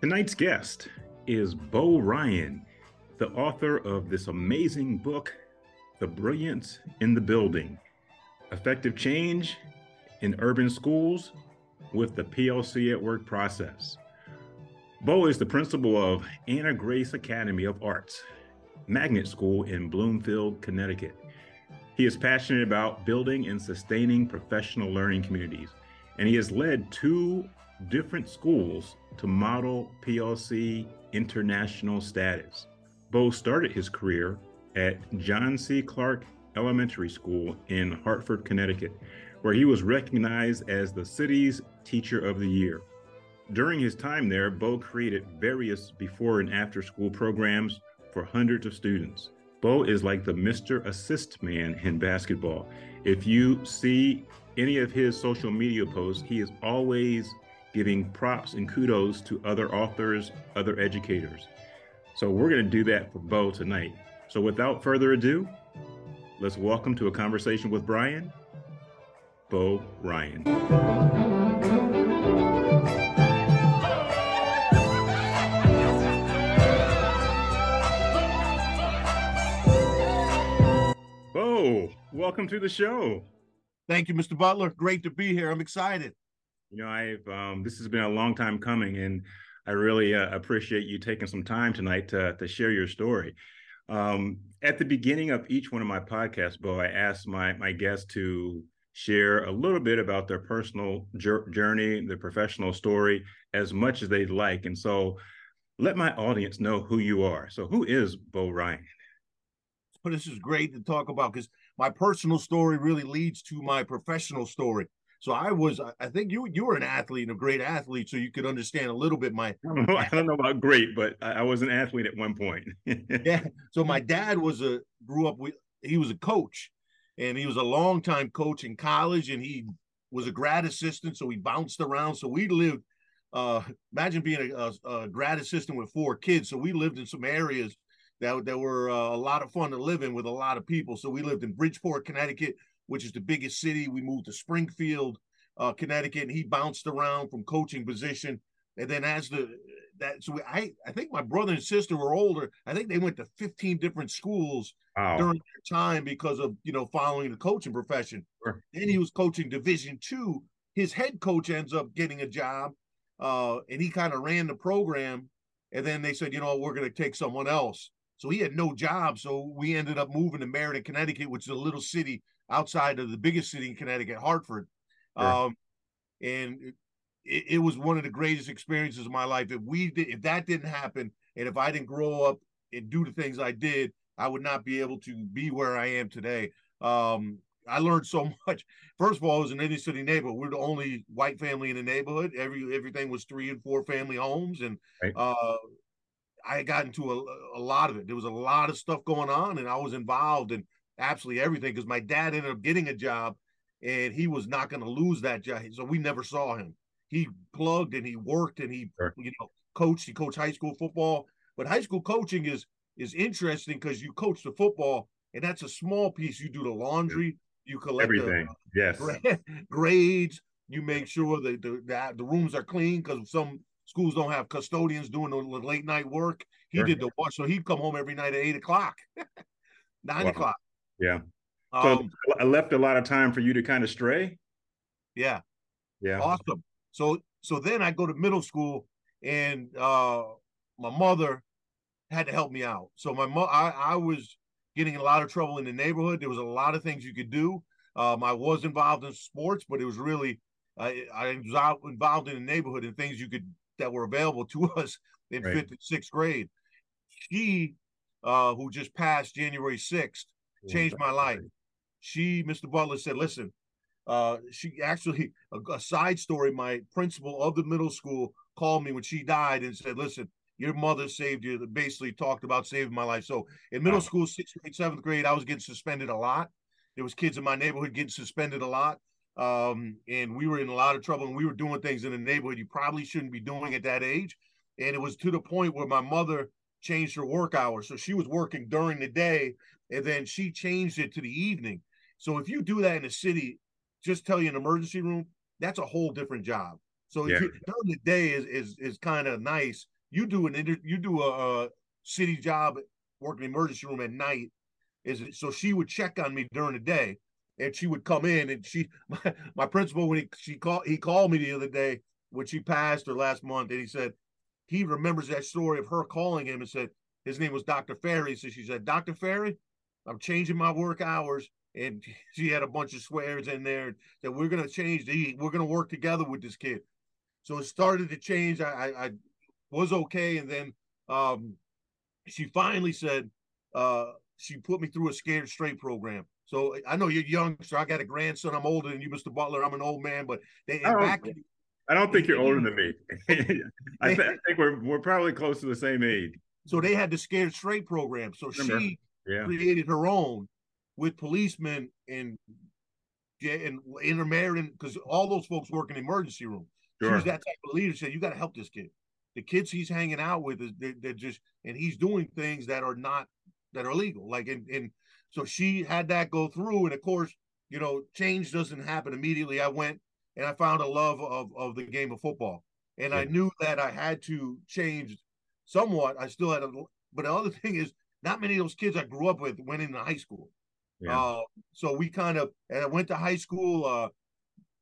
Tonight's guest is Bo Ryan, the author of this amazing book, The Brilliance in the Building Effective Change in Urban Schools with the PLC at Work process. Bo is the principal of Ana Grace Academy of Arts, magnet school in Bloomfield, Connecticut. He is passionate about building and sustaining professional learning communities, and he has led two different schools to model PLC international status. Bo started his career at John C. Clark Elementary School in Hartford, Connecticut, where he was recognized as the city's Teacher of the Year. During his time there, Bo created various before and after school programs for hundreds of students. Bo is like the Mr. Assist man in basketball. If you see any of his social media posts, he is always giving props and kudos to other authors, other educators. So we're going to do that for Bo tonight. So without further ado, let's welcome to a conversation with Brian, Bo Ryan. Bo, welcome to the show. Thank you, Mr. Butler. Great to be here. I'm excited. You know, I've um, this has been a long time coming, and I really uh, appreciate you taking some time tonight to to share your story. Um, at the beginning of each one of my podcasts, Bo, I ask my my guests to share a little bit about their personal journey, their professional story, as much as they'd like. And so, let my audience know who you are. So, who is Bo Ryan? Well, this is great to talk about because my personal story really leads to my professional story. So I was, I think you you were an athlete and a great athlete, so you could understand a little bit my. I don't know, I don't know about great, but I was an athlete at one point. yeah. So my dad was a grew up with he was a coach, and he was a long time coach in college, and he was a grad assistant, so he bounced around. So we lived. Uh, imagine being a, a, a grad assistant with four kids. So we lived in some areas that that were uh, a lot of fun to live in with a lot of people. So we lived in Bridgeport, Connecticut which is the biggest city. We moved to Springfield, uh, Connecticut, and he bounced around from coaching position. And then as the that so I I think my brother and sister were older. I think they went to 15 different schools wow. during their time because of you know following the coaching profession. Sure. Then he was coaching Division two. His head coach ends up getting a job, uh, and he kind of ran the program. And then they said, you know, we're going to take someone else. So he had no job. So we ended up moving to Meriden, Connecticut, which is a little city outside of the biggest city in Connecticut, Hartford. Sure. Um, and it, it, was one of the greatest experiences of my life. If we did, if that didn't happen, and if I didn't grow up and do the things I did, I would not be able to be where I am today. Um, I learned so much. First of all, it was an inner city neighborhood. We're the only white family in the neighborhood. Every everything was three and four family homes, and right. uh, I got into a, a lot of it. There was a lot of stuff going on, and I was involved. And absolutely everything because my dad ended up getting a job and he was not going to lose that job. So we never saw him. He plugged and he worked and he, sure. you know, coached. He coached high school football. But high school coaching is is interesting because you coach the football and that's a small piece. You do the laundry, you collect everything. The, yes, grades. You make sure that the, the, the rooms are clean because some schools don't have custodians doing the late night work. He sure. did the wash, so he'd come home every night at eight o'clock, nine wow. o'clock. Yeah. So um, I left a lot of time for you to kind of stray. Yeah. Yeah. Awesome. So so then I go to middle school and uh my mother had to help me out. So my mom I, I was getting in a lot of trouble in the neighborhood. There was a lot of things you could do. Um, I was involved in sports, but it was really I, I was involved in the neighborhood and things you could that were available to us in right. fifth and sixth grade. She, uh, who just passed January sixth, changed my life. She, Mr. Butler, said, "Listen." Uh, she actually a, a side story. My principal of the middle school called me when she died and said, "Listen, your mother saved you." Basically, talked about saving my life. So in middle school, sixth grade, seventh grade, I was getting suspended a lot. There was kids in my neighborhood getting suspended a lot, um, and we were in a lot of trouble. And we were doing things in the neighborhood you probably shouldn't be doing at that age. And it was to the point where my mother changed her work hours, so she was working during the day and then she changed it to the evening. So if you do that in a city, just tell you an emergency room, that's a whole different job. So yeah. you, during the day is is is kind of nice. You do an inter, you do a, a city job working emergency room at night. Is it, so she would check on me during the day, and she would come in and she my, my principal when he she called he called me the other day when she passed her last month, and he said he remembers that story of her calling him and said his name was Dr. Ferry. So she said, Dr. Ferry, I'm changing my work hours. And she had a bunch of swears in there that we're going to change the, we're going to work together with this kid. So it started to change. I, I, I was okay. And then um, she finally said, uh, she put me through a scared straight program. So I know you're young, so I got a grandson. I'm older than you, Mr. Butler. I'm an old man, but they oh, back. I don't think you're older than me. I, th- I, think we're we're probably close to the same age. So they had the scared straight program. So Remember? she yeah. created her own with policemen and and intermarrying because all those folks work in the emergency room. Sure. She's that type of leader. Said you got to help this kid. The kids he's hanging out with is they're, they're, just and he's doing things that are not that are legal. Like and and so she had that go through, and of course, you know, change doesn't happen immediately. I went and I found a love of of the game of football, and yeah. I knew that I had to change somewhat. I still had a, but the other thing is, not many of those kids I grew up with went into high school. Yeah. Uh, so we kind of, and I went to high school. Uh,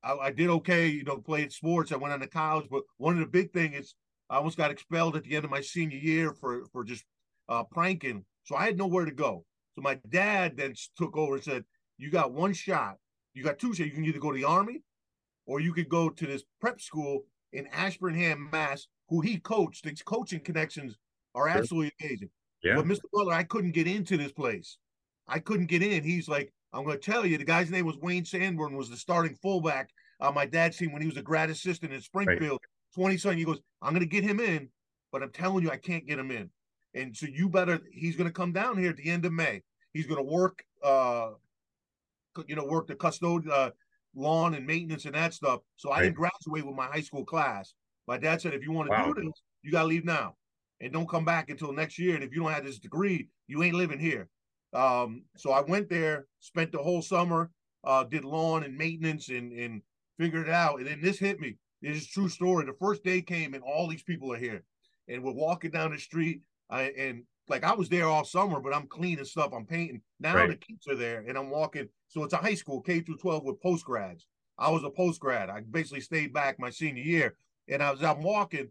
I, I, did okay, you know, played sports. I went on to college, but one of the big thing is I almost got expelled at the end of my senior year for for just uh, pranking. So I had nowhere to go. So my dad then took over and said, "You got one shot. You got two shots. You can either go to the army, or you could go to this prep school in Ashburnham, Mass, who he coached. His coaching connections are absolutely amazing. Yeah. But Mr. Butler, I couldn't get into this place. I couldn't get in. He's like, I'm going to tell you, the guy's name was Wayne Sandborn, was the starting fullback on my dad's team when he was a grad assistant in Springfield. Right. 20 something. He goes, I'm going to get him in, but I'm telling you, I can't get him in. And so you better, he's going to come down here at the end of May. He's going to work, uh, you know, work the custodian, uh, lawn and maintenance and that stuff. So I didn't graduate with my high school class. My dad said, if you want to wow. do this, you got to leave now and don't come back until next year. And if you don't have this degree, you ain't living here. Um, so I went there, spent the whole summer, uh, did lawn and maintenance and, and figured it out. And then this hit me. This is true story. The first day came and all these people are here. And we're walking down the street. I, and like I was there all summer, but I'm cleaning stuff, I'm painting. Now right. the kids are there and I'm walking. So it's a high school, K through 12 with post grads. I was a post grad. I basically stayed back my senior year. And as I'm walking,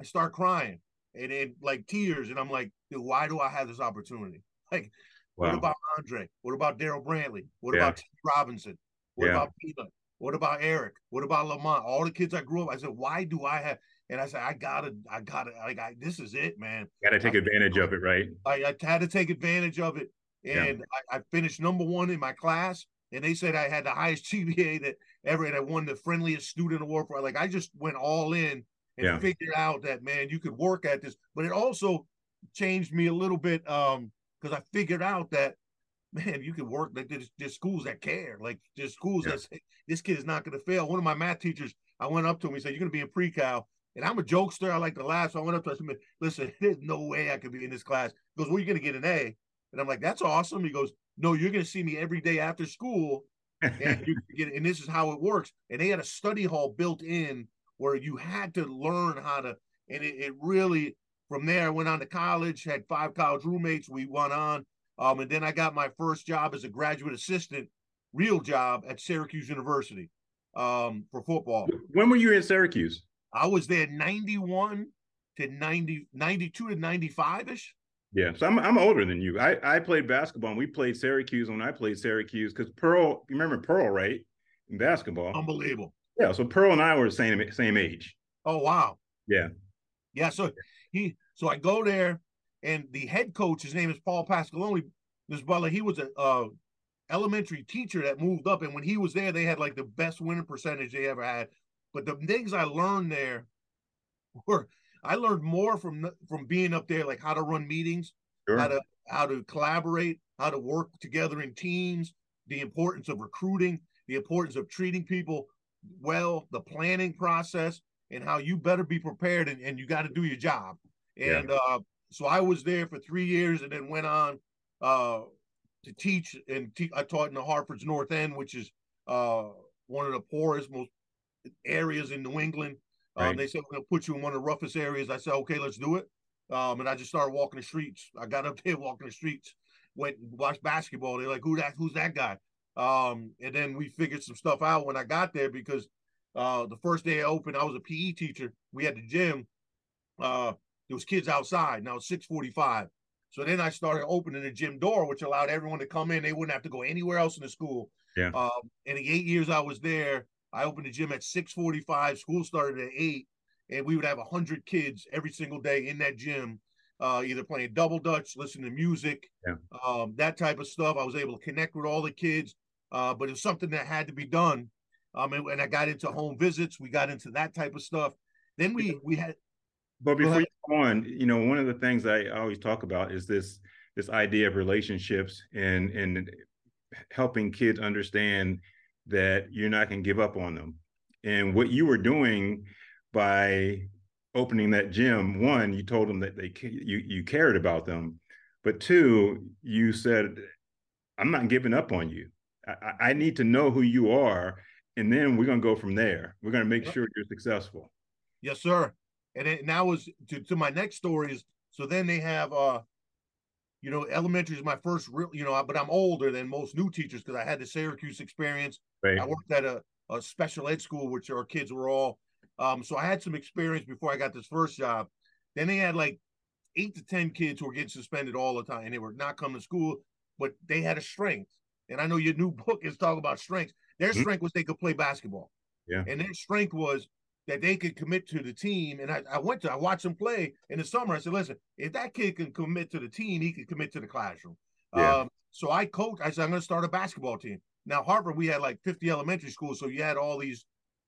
I start crying and then like tears. And I'm like, why do I have this opportunity? Like, wow. what about Andre? What about Daryl Brantley? What yeah. about T. Robinson? What yeah. about Peanut? What about Eric? What about Lamont? All the kids I grew up. I said, why do I have? And I said, I gotta, I gotta, like, I, this is it, man. Got to take I, advantage of it, right? I, I, had to take advantage of it, and yeah. I, I, finished number one in my class. And they said I had the highest GPA that ever, and I won the friendliest student award for. Like, I just went all in and yeah. figured out that man, you could work at this. But it also changed me a little bit um because I figured out that man, you can work like there's, there's schools that care. Like there's schools yeah. that say this kid is not going to fail. One of my math teachers, I went up to him. He said, "You're going to be in pre-cal." And I'm a jokester. I like to laugh. So I went up to him. and said, "Listen, there's no way I could be in this class." He goes, "Well, you're going to get an A." And I'm like, "That's awesome." He goes, "No, you're going to see me every day after school, and you get. And this is how it works." And they had a study hall built in where you had to learn how to. And it, it really, from there, I went on to college. Had five college roommates. We went on, um, and then I got my first job as a graduate assistant, real job at Syracuse University, um, for football. When were you in Syracuse? I was there 91 to 90, 92 to 95 ish. Yeah, so I'm I'm older than you. I I played basketball. and We played Syracuse when I played Syracuse because Pearl. You remember Pearl, right? In basketball, unbelievable. Yeah, so Pearl and I were the same same age. Oh wow. Yeah. Yeah. So he so I go there, and the head coach, his name is Paul Pasqualoni. This Butler, he was a uh, elementary teacher that moved up, and when he was there, they had like the best winning percentage they ever had. But the things I learned there were I learned more from from being up there, like how to run meetings, sure. how to how to collaborate, how to work together in teams, the importance of recruiting, the importance of treating people well, the planning process, and how you better be prepared and, and you got to do your job. And yeah. uh, so I was there for three years and then went on uh, to teach and te- I taught in the Hartford's North End, which is uh, one of the poorest, most areas in New England. Um. They said we're gonna put you in one of the roughest areas. I said, okay, let's do it. Um, and I just started walking the streets. I got up there walking the streets, went watched basketball. They're like, who that? Who's that guy? Um, and then we figured some stuff out when I got there because uh, the first day I opened, I was a PE teacher. We had the gym. Uh, there was kids outside. Now it's 645. So then I started opening the gym door, which allowed everyone to come in. They wouldn't have to go anywhere else in the school. Yeah. Um, in the eight years I was there, I opened the gym at 645. School started at eight, and we would have 100 kids every single day in that gym, uh, either playing double dutch, listening to music, yeah. um, that type of stuff. I was able to connect with all the kids, uh, but it's something that had to be done. Um, and, and I got into home visits. We got into that type of stuff. Then we we had but before you go on, you know, one of the things I always talk about is this this idea of relationships and and helping kids understand that you're not going to give up on them. And what you were doing by opening that gym, one, you told them that they you you cared about them, but two, you said, "I'm not giving up on you. I, I need to know who you are, and then we're going to go from there. We're going to make sure you're successful." Yes, sir and now was to, to my next story is so then they have uh you know elementary is my first real you know but i'm older than most new teachers because i had the syracuse experience. Right. i worked at a, a special ed school which our kids were all um so i had some experience before i got this first job. Then they had like eight to ten kids who were getting suspended all the time and they were not coming to school but they had a strength. And i know your new book is talking about strengths. Their mm-hmm. strength was they could play basketball. Yeah. And their strength was that they could commit to the team. And I, I went to I watched them play in the summer. I said, listen, if that kid can commit to the team, he can commit to the classroom. Yeah. Um, so I coached. I said, I'm going to start a basketball team. Now Hartford, we had like 50 elementary schools, so you had all these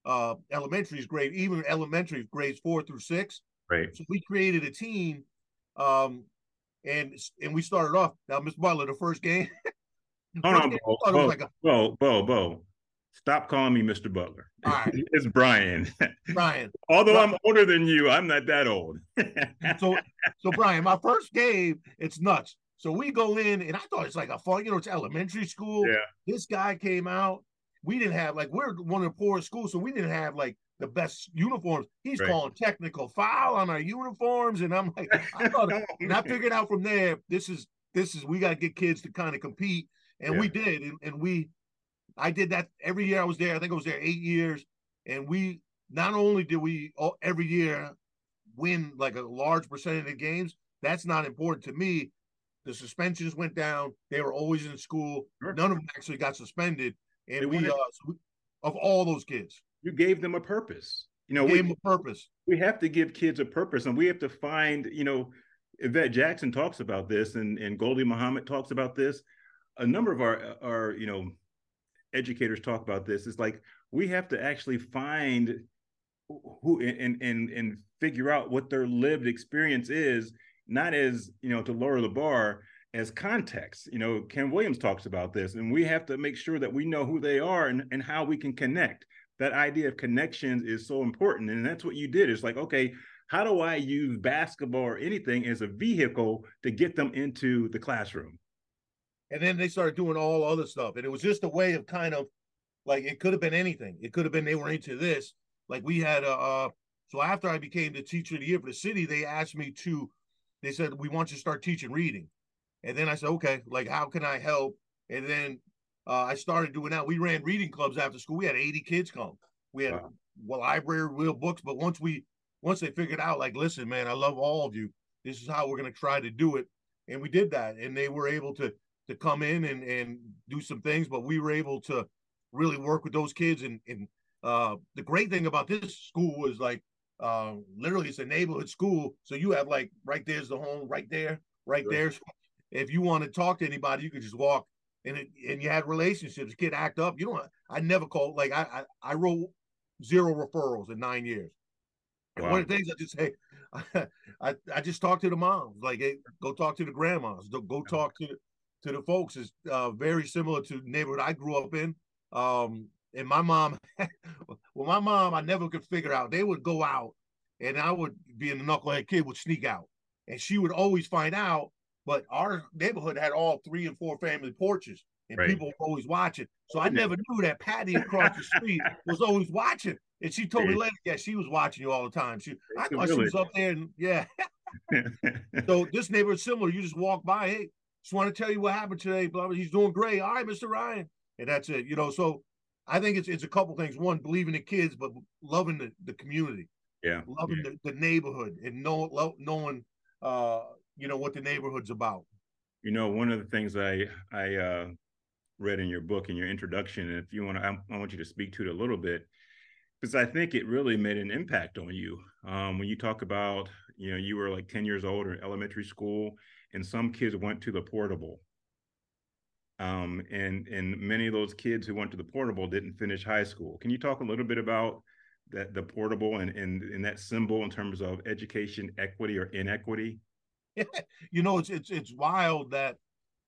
uh elementaries grade, even elementary grades four through six. Right. So we created a team, um, and and we started off. Now, Miss Butler, the first game. Hold on, Bo, Bo, like a, Bo, Bo, Bo. Stop calling me Mr. Butler. it's Brian. Brian. Although Brian. I'm older than you, I'm not that old. so, so Brian, my first game, it's nuts. So we go in, and I thought it's like a fun, you know, it's elementary school. Yeah. This guy came out. We didn't have like we're one of the poorest schools, so we didn't have like the best uniforms. He's right. calling technical foul on our uniforms, and I'm like, I thought, and I figured out from there, this is this is we got to get kids to kind of compete, and yeah. we did, and, and we I did that every year I was there. I think I was there eight years. And we not only did we every year win like a large percentage of the games, that's not important to me. The suspensions went down. They were always in school. Sure. None of them actually got suspended. And we, uh, so we, of all those kids, you gave them a purpose. You know, gave we, them a purpose. We have to give kids a purpose, and we have to find. You know, Yvette Jackson talks about this, and and Gholdy Muhammad talks about this. A number of our our you know educators talk about this is like we have to actually find who and and and figure out what their lived experience is not as you know to lower the bar as context. You know ken williams talks about this and we have to make sure that we know who they are and, and how we can connect. That idea of connections is so important and that's what you did. It's like okay how do i use basketball or anything as a vehicle to get them into the classroom and then they started doing all other stuff. And it was just a way of kind of like it could have been anything. It could have been they were into this. Like we had a uh so after I became the teacher of the year for the city, they asked me to, they said, We want you to start teaching reading. And then I said, Okay, like how can I help? And then uh, I started doing that. We ran reading clubs after school. We had 80 kids come. We had wow. well library, real books. But once we once they figured out, like, listen, man, I love all of you. This is how we're gonna try to do it. And we did that. And they were able to to come in and, and do some things, but we were able to really work with those kids. And, and uh, the great thing about this school was like uh, literally it's a neighborhood school. So you have like right there's the home, right there, right sure. there. So if you want to talk to anybody, you could just walk and it, and you had relationships. Kid act up. You don't. I never called like I I, I wrote zero referrals in nine years. And wow. one of the things I just say, I, I, I just talk to the moms, like hey, go talk to the grandmas, go talk to the, to the folks is uh, very similar to the neighborhood I grew up in. Um, and my mom, well, my mom, I never could figure out. They would go out, and I would be a knucklehead kid would sneak out, and she would always find out. But our neighborhood had all three and four family porches, and right. people were always watching. So I never knew that Patty across the street was always watching. And she told me later, yeah, she was watching you all the time. She, I thought she was up there, and yeah. so this neighborhood similar. You just walk by, hey, just want to tell you what happened today. Blah blah. He's doing great. All right, Mr. Ryan, and that's it. You know, so I think it's it's a couple things. One, believing in kids, but loving the, the community. Yeah, loving yeah. The, the neighborhood and know, knowing uh you know what the neighborhood's about. You know, one of the things I I uh read in your book in your introduction, and if you want to, I, I want you to speak to it a little bit because I think it really made an impact on you. Um, when you talk about, you know, you were like 10 years old in elementary school, and some kids went to the portable. Um, and and many of those kids who went to the portable didn't finish high school. Can you talk a little bit about that the portable and and, and that symbol in terms of education equity or inequity? you know, it's it's it's wild that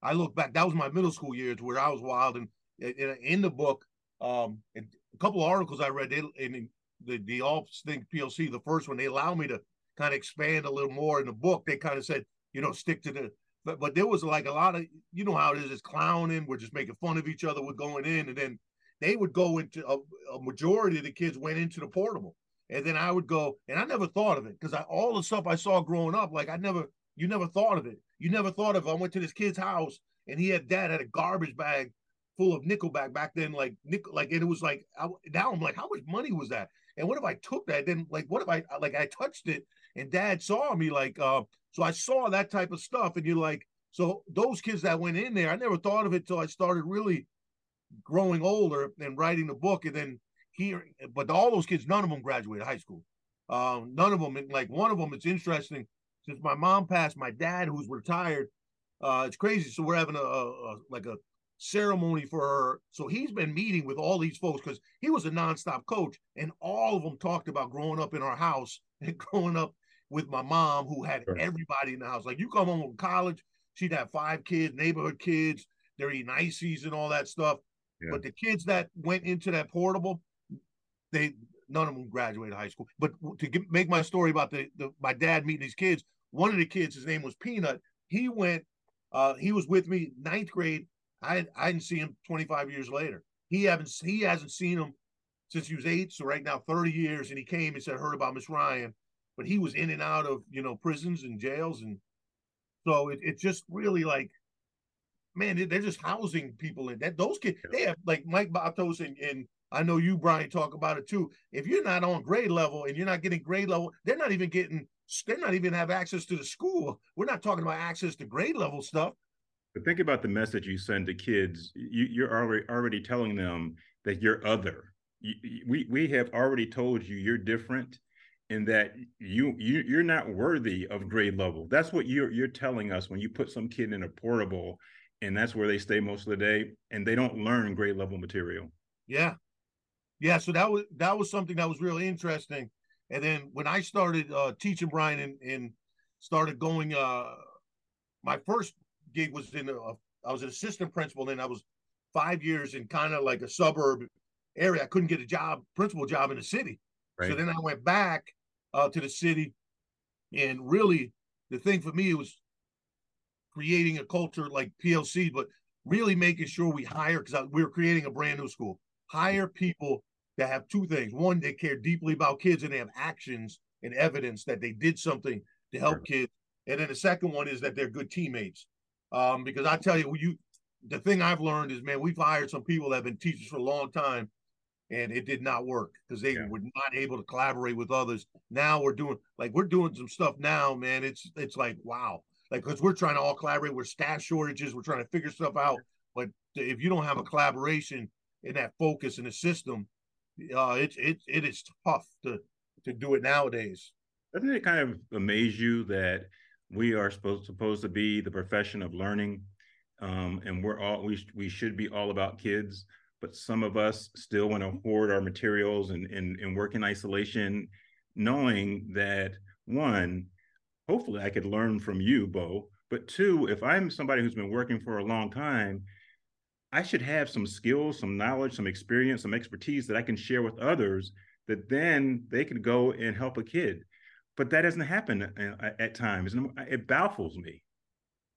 I look back. That was my middle school years where I was wild, and in, in the book, um, a couple of articles I read in the the All Think PLC, the first one, they allow me to kind of expand a little more in the book. They kind of said, you know, stick to the but but there was like a lot of you know how it is, it's clowning, we're just making fun of each other, we're going in, and then they would go into a, a majority of the kids went into the portable. And then I would go, and I never thought of it because I all the stuff I saw growing up, like I never, you never thought of it. You never thought of I went to this kid's house and he had dad had a garbage bag full of nickelback back then, like nickel, like and it was like I, now I'm like, how much money was that? And what if I took that? Then like, what if I like I touched it and dad saw me like, uh, so I saw that type of stuff, and you're like, so those kids that went in there, I never thought of it till I started really growing older and writing the book, and then here, but all those kids, none of them graduated high school. Um, none of them, like one of them, it's interesting. Since my mom passed, my dad, who's retired, uh, it's crazy. So we're having a, a, like a ceremony for her. So he's been meeting with all these folks because he was a nonstop coach, and all of them talked about growing up in our house and growing up with my mom, who had sure. everybody in the house. Like you come home from college, she'd have five kids, neighborhood kids. They're eating ices and all that stuff. Yeah. But the kids that went into that portable, they none of them graduated high school. But to get, make my story about the, the my dad meeting these kids, one of the kids, his name was Peanut. He went, uh, he was with me ninth grade. I I didn't see him 25 years later. He haven't he hasn't seen him since he was eight. So right now 30 years, and he came and said heard about Miss Ryan, but he was in and out of you know prisons and jails, and so it, it's just really like man, they're just housing people in that. Those kids, they have like Mike Mattos and, and I know you, Brian, talk about it too. If you're not on grade level and you're not getting grade level, they're not even getting, they're not even have access to the school. We're not talking about access to grade level stuff. But think about the message you send to kids. You, you're already already telling them that you're other. You, we we have already told you you're different, and that you you you're not worthy of grade level. That's what you're you're telling us when you put some kid in a portable, and that's where they stay most of the day, and they don't learn grade level material. Yeah, yeah. So that was that was something that was really interesting. And then when I started uh, teaching Brian and, and started going, uh, my first gig was in a, I was an assistant principal. Then I was five years in kind of like a suburb area. I couldn't get a job, principal job in the city. Right. So then I went back uh, to the city, and really the thing for me was creating a culture like PLC, but really making sure we hire because we were creating a brand new school. Hire people that have two things: one, they care deeply about kids and they have actions and evidence that they did something to help kids, and then the second one is that they're good teammates. Um, because I tell you, you the thing I've learned is, man, we've hired some people that have been teachers for a long time, and it did not work because they yeah. were not able to collaborate with others. Now we're doing like we're doing some stuff now, man. It's it's like wow, like because we're trying to all collaborate. We're staff shortages. We're trying to figure stuff out. But if you don't have a collaboration in that focus in the system, uh, it's it it is tough to to do it nowadays. Doesn't it kind of amaze you that we are supposed supposed to be the profession of learning, um, and we're all we we should be all about kids, but some of us still want to hoard our materials and and, and work in isolation, knowing that one, hopefully I could learn from you, Bo, but two, if I'm somebody who's been working for a long time. I should have some skills, some knowledge, some experience, some expertise that I can share with others that then they can go and help a kid but that doesn't happen at, at times, and it baffles me.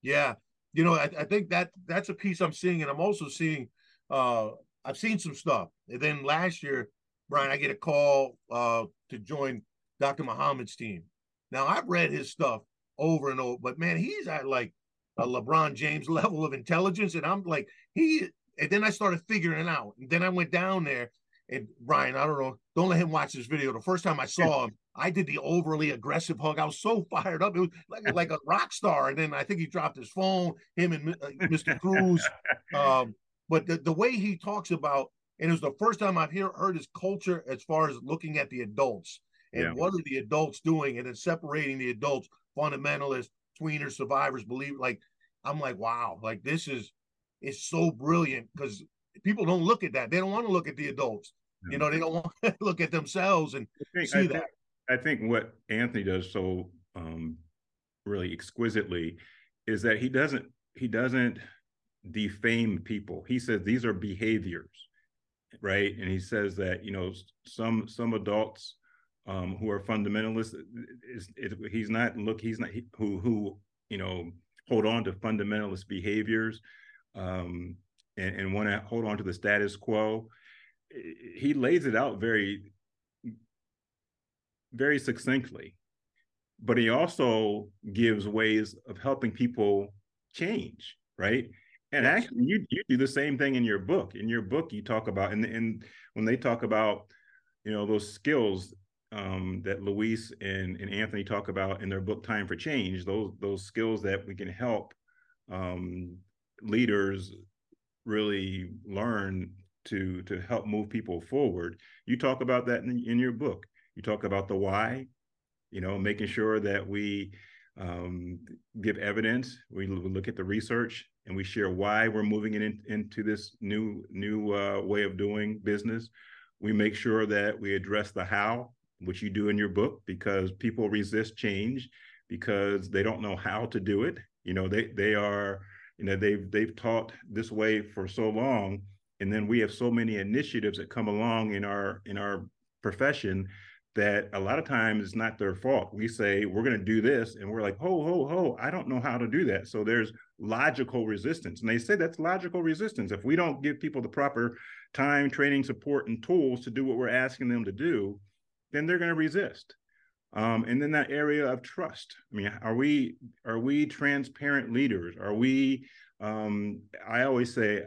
Yeah, you know, I, I, think that that's a piece I'm seeing, and I'm also seeing. uh I've seen some stuff, and then last year, Brian, I get a call uh, to join Dr. Muhammad's team. Now I've read his stuff over and over, but man, he's at like a LeBron James level of intelligence, and I'm like he. And then I started figuring it out, and then I went down there. And Brian, I don't know, don't let him watch this video. The first time I saw him, I did the overly aggressive hug. I was so fired up. It was like, like a rock star. And then I think he dropped his phone, him and uh, Mr. Cruz. Um, but the, the way he talks about, and it was the first time I've hear, heard his culture as far as looking at the adults and yeah. what are the adults doing and then separating the adults, fundamentalists, tweeners, survivors, believe like, I'm like, wow, like this is, is so brilliant because people don't look at that. They don't want to look at the adults. You know, they don't want to look at themselves and think, see I that. Think, I think what Anthony does so um, really exquisitely is that he doesn't he doesn't defame people. He says these are behaviors, right? And he says that you know some some adults um, who are fundamentalists is, is, he's not look he's not he, who who you know hold on to fundamentalist behaviors um, and, and want to hold on to the status quo. He lays it out very very succinctly, but he also gives ways of helping people change, right? And yes. actually, you you do the same thing in your book. In your book, you talk about and and when they talk about you know those skills um, that Luis and, and Anthony talk about in their book Time for Change, those those skills that we can help um, leaders really learn to to help move people forward. You talk about that in, in your book. You talk about the why, you know, making sure that we um, give evidence. We look at the research and we share why we're moving in, into this new new uh, way of doing business. We make sure that we address the how, which you do in your book, because people resist change because they don't know how to do it. You know, they they are you know they've they've taught this way for so long, and then we have so many initiatives that come along in our in our profession that a lot of times it's not their fault. We say we're going to do this, and we're like, ho, ho, ho, I don't know how to do that. So there's logical resistance. And they say that's logical resistance. If we don't give people the proper time, training, support, and tools to do what we're asking them to do, then they're going to resist. Um, and then that area of trust. I mean, are we are we transparent leaders? Are we? Um, I always say,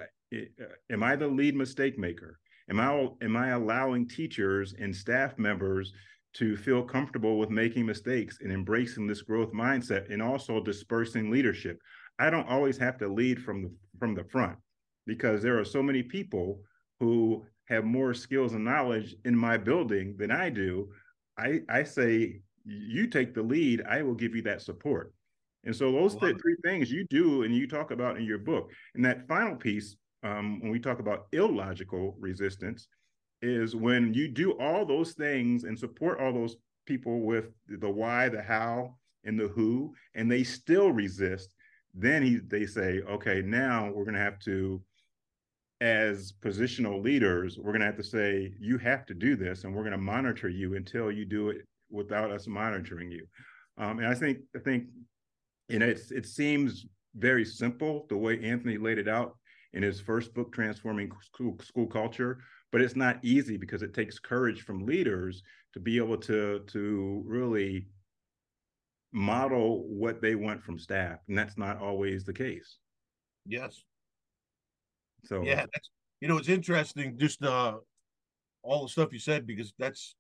am I the lead mistake maker? Am I am I allowing teachers and staff members to feel comfortable with making mistakes and embracing this growth mindset and also dispersing leadership? I don't always have to lead from the from the front because there are so many people who have more skills and knowledge in my building than I do. I I say you take the lead, I will give you that support. And so those th- three things you do and you talk about in your book. And that final piece um, when we talk about illogical resistance is when you do all those things and support all those people with the why, the how, and the who, and they still resist, then he they say, okay, now we're going to have to, as positional leaders, we're going to have to say, you have to do this, and we're going to monitor you until you do it without us monitoring you. Um, and I think I think, you know, it's it seems very simple the way Anthony laid it out in his first book, Transforming School, School Culture. But it's not easy because it takes courage from leaders to be able to, to really model what they want from staff. And that's not always the case. Yes. So, yeah, you know, it's interesting just uh, all the stuff you said because that's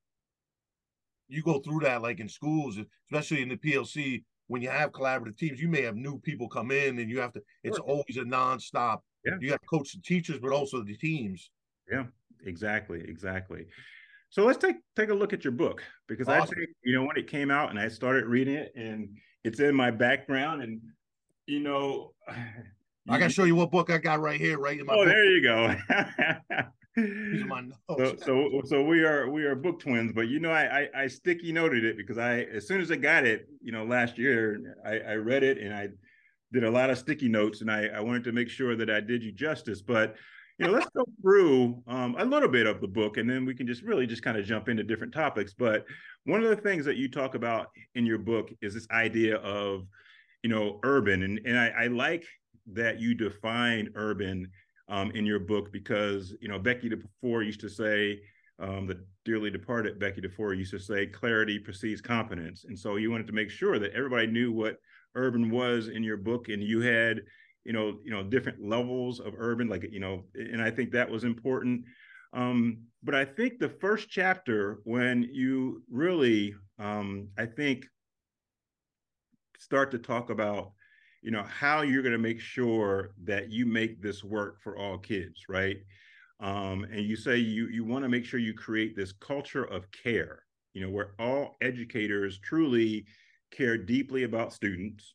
you go through that like in schools, especially in the PLC, when you have collaborative teams, you may have new people come in and you have to, it's always a nonstop yeah. You got to coach the teachers, but also the teams. Yeah, exactly, exactly. So let's take take a look at your book because awesome. I think you know when it came out and I started reading it and it's in my background and you know I got to show you what book I got right here, right in my. Oh, book. there you go. So, so, so we are we are book twins, but you know I, I, I sticky noted it because I as soon as I got it, you know, last year I, I read it and I did a lot of sticky notes, and I, I wanted to make sure that I did you justice. But you know, let's go through um, a little bit of the book, and then we can just really just kind of jump into different topics. But one of the things that you talk about in your book is this idea of, you know, urban, and and I, I like that you define urban um, in your book because you know Becky DuFour used to say um, the dearly departed Becky DuFour used to say, clarity precedes competence. And so you wanted to make sure that everybody knew what urban was in your book and you had, you know, you know, different levels of urban, like, you know, and I think that was important. Um, but I think the first chapter, when you really, um, I think, start to talk about, you know, how you're going to make sure that you make this work for all kids, right? Um, and you say you you want to make sure you create this culture of care, you know, where all educators truly care deeply about students.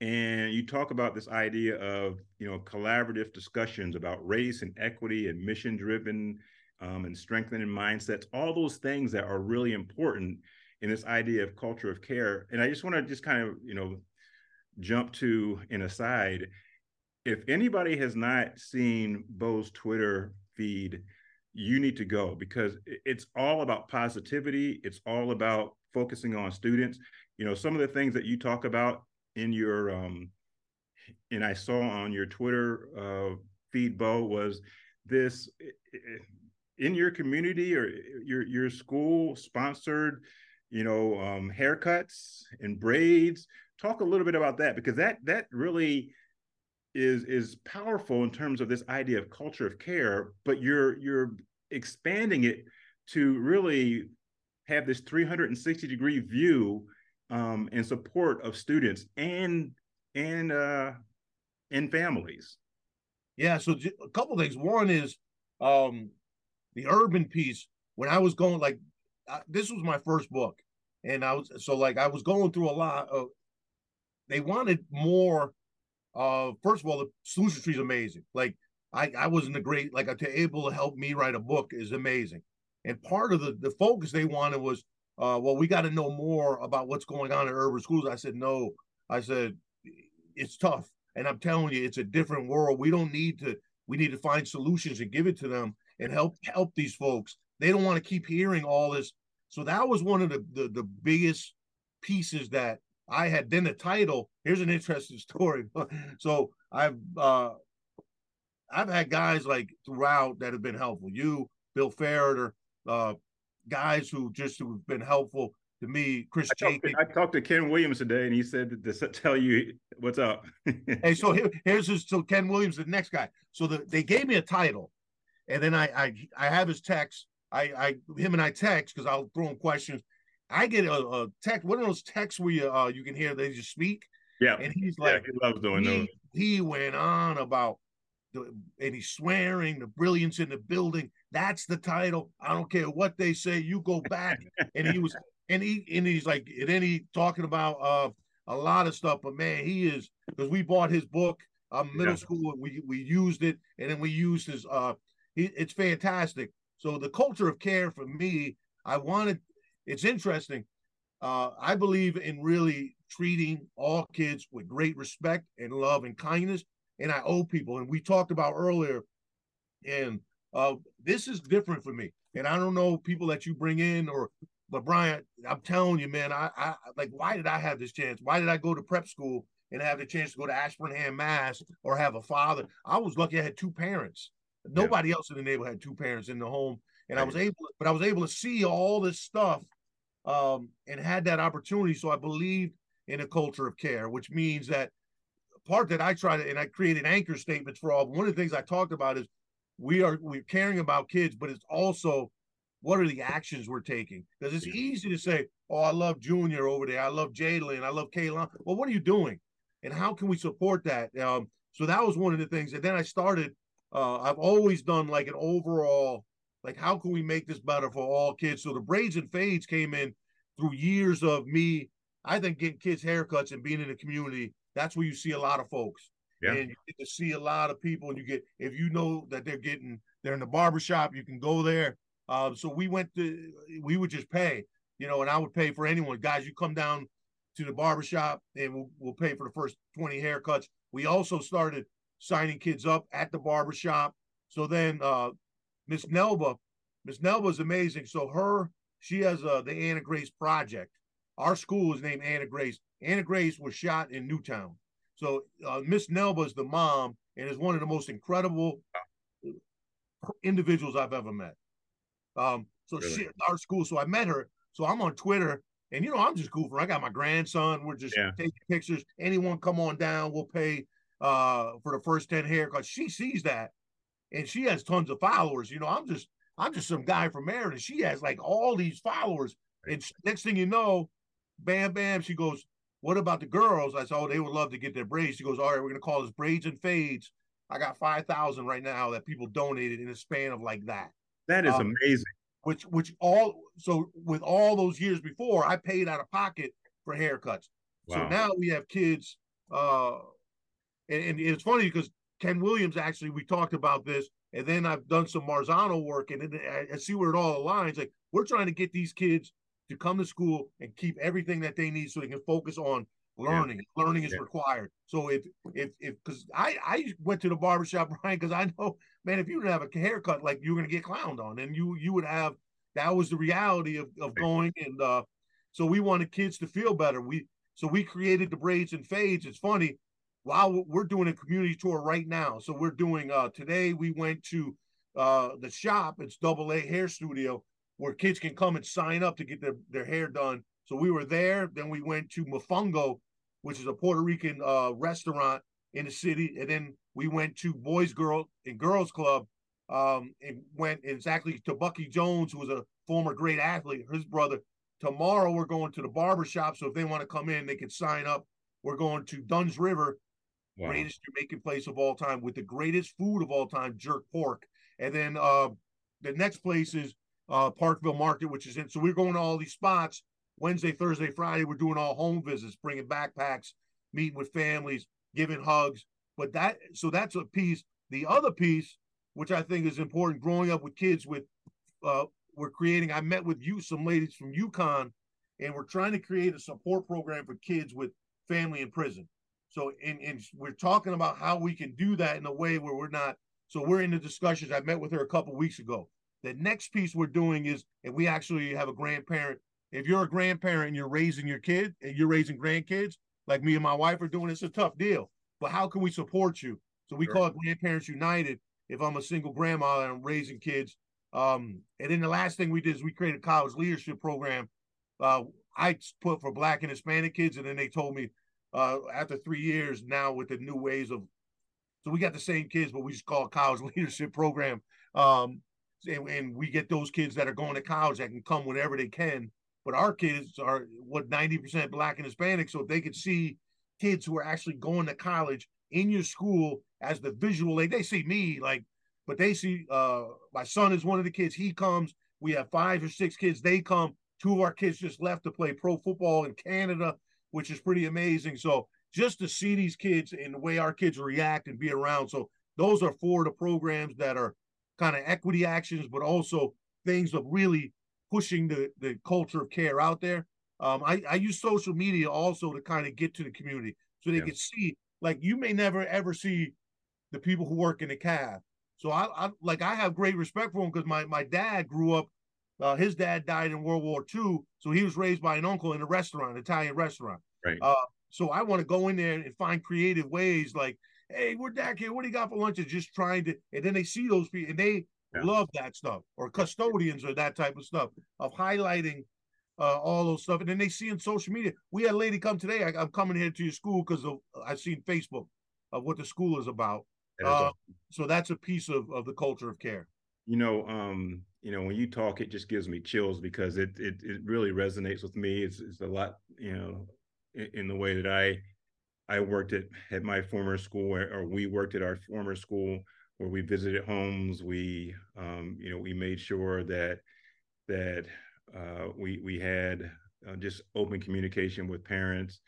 And you talk about this idea of you know collaborative discussions about race and equity and mission driven um, and strengthening mindsets, all those things that are really important in this idea of culture of care. And I just want to just kind of you know jump to an aside. If anybody has not seen Bo's Twitter feed, you need to go because it's all about positivity. It's all about focusing on students. You know, some of the things that you talk about in your um, and I saw on your Twitter uh, feed, Bo, was this in your community or your your school sponsored, you know, um, haircuts and braids. Talk a little bit about that because that that really is is powerful in terms of this idea of culture of care, but you're you're expanding it to really have this 360 degree view um, and support of students and and uh, and families. Yeah, so a couple things. One is um, the urban piece. When I was going, like, uh, this was my first book, and I was so like I was going through a lot of. They wanted more uh, first of all, the solution tree is amazing. Like I, I wasn't a great like to able to help me write a book is amazing. And part of the the focus they wanted was, uh, well, we got to know more about what's going on in urban schools. I said no. I said it's tough, and I'm telling you, it's a different world. We don't need to. We need to find solutions and give it to them and help help these folks. They don't want to keep hearing all this. So that was one of the the, the biggest pieces that I had then the title. Here's an interesting story. so I've uh I've had guys like throughout that have been helpful. You, Bill Ferriter, uh, guys who just who've been helpful to me. Chris I talked, to, I talked to Ken Williams today, and he said to tell you what's up. hey, so here, here's his, so Ken Williams, the next guy. So the, they gave me a title, and then I I, I have his text. I I him and I text because I'll throw him questions. I get a, a text, one of those texts where you uh, you can hear they just speak. Yeah. And he's like, yeah, he loves doing he, those. He went on about and he's swearing the brilliance in the building. That's the title. I don't care what they say. You go back. and he was, and he, and he's like, and then he talking about uh a lot of stuff. But man, he is because we bought his book. Um, middle yeah. school. We we used it, and then we used his. Uh, he, it's fantastic. So the culture of care for me, I wanted it's interesting. Uh, I believe in really treating all kids with great respect and love and kindness. And I owe people, and we talked about earlier, and uh, this is different for me. And I don't know people that you bring in or, but Brian, I'm telling you, man, I, I like, why did I have this chance? Why did I go to prep school and have the chance to go to Ashburnham, Mass, or have a father? I was lucky I had two parents. Nobody yeah. else in the neighborhood had two parents in the home, and right. I was able, but I was able to see all this stuff um, and had that opportunity. So I believed in a culture of care, which means that part that I try to and I created anchor statements for all. One of the things I talked about is we are we're caring about kids, but it's also what are the actions we're taking? Because it's easy to say, "Oh, I love Junior over there. I love Jalen. I love Kaylon." Well, what are you doing, and how can we support that? Um, so that was one of the things. And then I started. Uh, I've always done like an overall like, how can we make this better for all kids? So the braids and fades came in through years of me. I think getting kids haircuts and being in the community. That's where you see a lot of folks. Yeah. And you get to see a lot of people, and you get if you know that they're getting they're in the barbershop, you can go there. Um, so we went to we would just pay, you know, and I would pay for anyone. Guys, you come down to the barbershop and we'll, we'll pay for the first 20 haircuts. We also started signing kids up at the barbershop. So then uh, Miss Nelba, Miss Nelba is amazing. So her, she has uh, the Ana Grace Project. Our school is named Ana Grace. Ana Grace was shot in Newtown. So uh, Miss Nelba is the mom and is one of the most incredible individuals I've ever met. Um, so really? she our school. So I met her. So I'm on Twitter, and you know I'm just goofing. I got my grandson. We're just yeah. taking pictures. Anyone come on down, we'll pay uh for the first 10 haircuts. She sees that and she has tons of followers. You know, I'm just I'm just some guy from Meriden. She has like all these followers. And next thing you know, bam, bam, she goes, What about the girls? I said, Oh, they would love to get their braids. She goes, All right, we're gonna call this braids and fades. I got five thousand right now that people donated in a span of like that. That is um, amazing. Which which all so with all those years before, I paid out of pocket for haircuts. Wow. So now we have kids uh and, and it's funny because Ken Williams actually we talked about this, and then I've done some Marzano work, and then I see where it all aligns. Like we're trying to get these kids to come to school and keep everything that they need so they can focus on learning. Yeah. Learning is yeah. required. So if if if because I I went to the barbershop, Brian, because I know, man, if you didn't have a haircut, like you were gonna get clowned on, and you you would have that was the reality of, of going and uh so we wanted kids to feel better. We so we created the braids and fades. It's funny while we're doing a community tour right now. So we're doing uh today we went to uh the shop, it's double A hair studio, where kids can come and sign up to get their, their hair done. So we were there, then we went to Mofongo, which is a Puerto Rican uh restaurant in the city, and then we went to Boys Girl and Girls Club. Um, and went exactly to Bucky Jones, who was a former great athlete, his brother. Tomorrow we're going to the barbershop. So if they want to come in, they can sign up. We're going to Dunn's River wow. greatest Jamaican place of all time with the greatest food of all time, jerk pork. And then uh, the next place is uh, Parkville Market, which is in. So we're going to all these spots Wednesday, Thursday, Friday. We're doing all home visits, bringing backpacks, meeting with families, giving hugs. But that, so that's a piece. The other piece, which I think is important, growing up with kids with, uh, we're creating. I met with you, some ladies from UConn, and we're trying to create a support program for kids with family in prison. So, and, and we're talking about how we can do that in a way where we're not. So, we're in the discussions. I met with her a couple weeks ago. The next piece we're doing is, and we actually have a grandparent. If you're a grandparent and you're raising your kid and you're raising grandkids, like me and my wife are doing, it's a tough deal. But how can we support you? So we sure. call it Grandparents United. If I'm a single grandma and I'm raising kids, um, and then the last thing we did is we created a college leadership program. Uh, I put for Black and Hispanic kids, and then they told me uh, after three years now with the new ways of so we got the same kids but we just call it college leadership program um, and, we get those kids that are going to college that can come whenever they can. But our kids are what 90% black and hispanic so if they could see kids who are actually going to college in your school as the visual like they see me like but they see uh my son is one of the kids. He comes. We have five or six kids. They come. Two of our kids just left to play pro football in canada which is pretty amazing. So just to see these kids and the way our kids react and be around. So those are four of the programs that are kind of equity actions, but also things of really pushing the, the culture of care out there. Um, I, I use social media also to kind of get to the community so they yeah. can see, like you may never ever see the people who work in the cab. So I, I like I have great respect for them because my my dad grew up uh, his dad died in World War II, so he was raised by an uncle in a restaurant, an Italian restaurant. Right. Uh, so I want to go in there and find creative ways, like, hey, we're back here. What do you got for lunch? And just trying to, and then they see those people, and they yeah. love that stuff, or custodians, or that type of stuff of highlighting uh, all those stuff. And then they see in social media. We had a lady come today. I, am coming here to your school because I've seen Facebook of what the school is about. uh, awesome. So that's a piece of, of the culture of care. You know, um, you know, when you talk, it just gives me chills because it it, it really resonates with me. It's, it's a lot, you know, in, in, the way that I I worked at at my former school, or we worked at our former school, where we visited homes. We, um, you know, we made sure that that uh, we we had uh, just open communication with parents.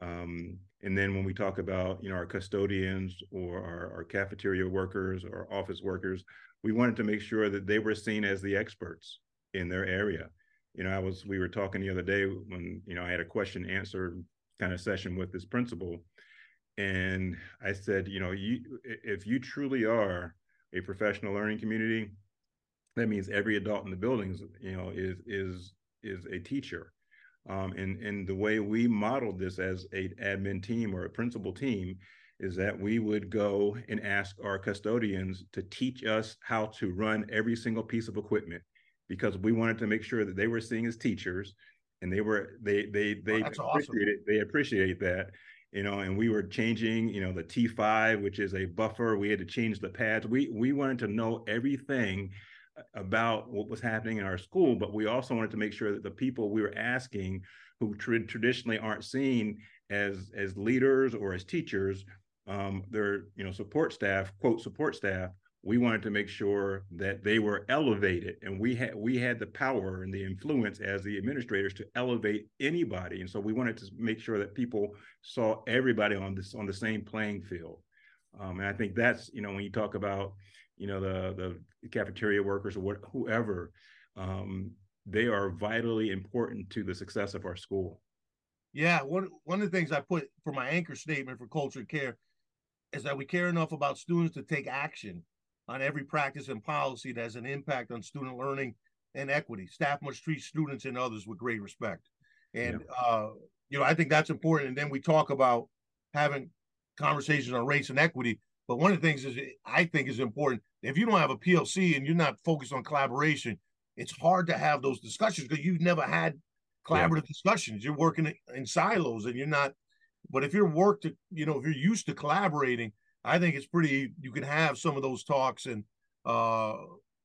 Um, and then when we talk about, you know, our custodians or our, our cafeteria workers or office workers, we wanted to make sure that they were seen as the experts in their area. You know, I was we were talking the other day when you know I had a question answer kind of session with this principal, and I said, you know, you if you truly are a professional learning community, that means every adult in the buildings, you know, is is is a teacher. Um, and and the way we modeled this as a admin team or a principal team is that we would go and ask our custodians to teach us how to run every single piece of equipment because we wanted to make sure that they were seeing as teachers and they were they they they oh, appreciate it, they appreciate that you know and we were changing you know the t5 which is a buffer we had to change the pads we we wanted to know everything about what was happening in our school but we also wanted to make sure that the people we were asking who tra- traditionally aren't seen as as leaders or as teachers um, their you know support staff quote support staff we wanted to make sure that they were elevated and we had we had the power and the influence as the administrators to elevate anybody and so we wanted to make sure that people saw everybody on this on the same playing field. Um, and i think that's you know when you talk about you know the the cafeteria workers or what, whoever um, they are vitally important to the success of our school. Yeah one one of the things i put for my anchor statement for culture care is that we care enough about students to take action on every practice and policy that has an impact on student learning and equity. Staff must treat students and others with great respect. And, yeah. uh, you know, I think that's important. And then we talk about having conversations on race and equity. But one of the things is I think is important. If you don't have a PLC and you're not focused on collaboration, it's hard to have those discussions because you've never had collaborative yeah. discussions. You're working in silos and you're not. But if you're work to, you know, if you're used to collaborating, I think it's pretty. You can have some of those talks, and uh,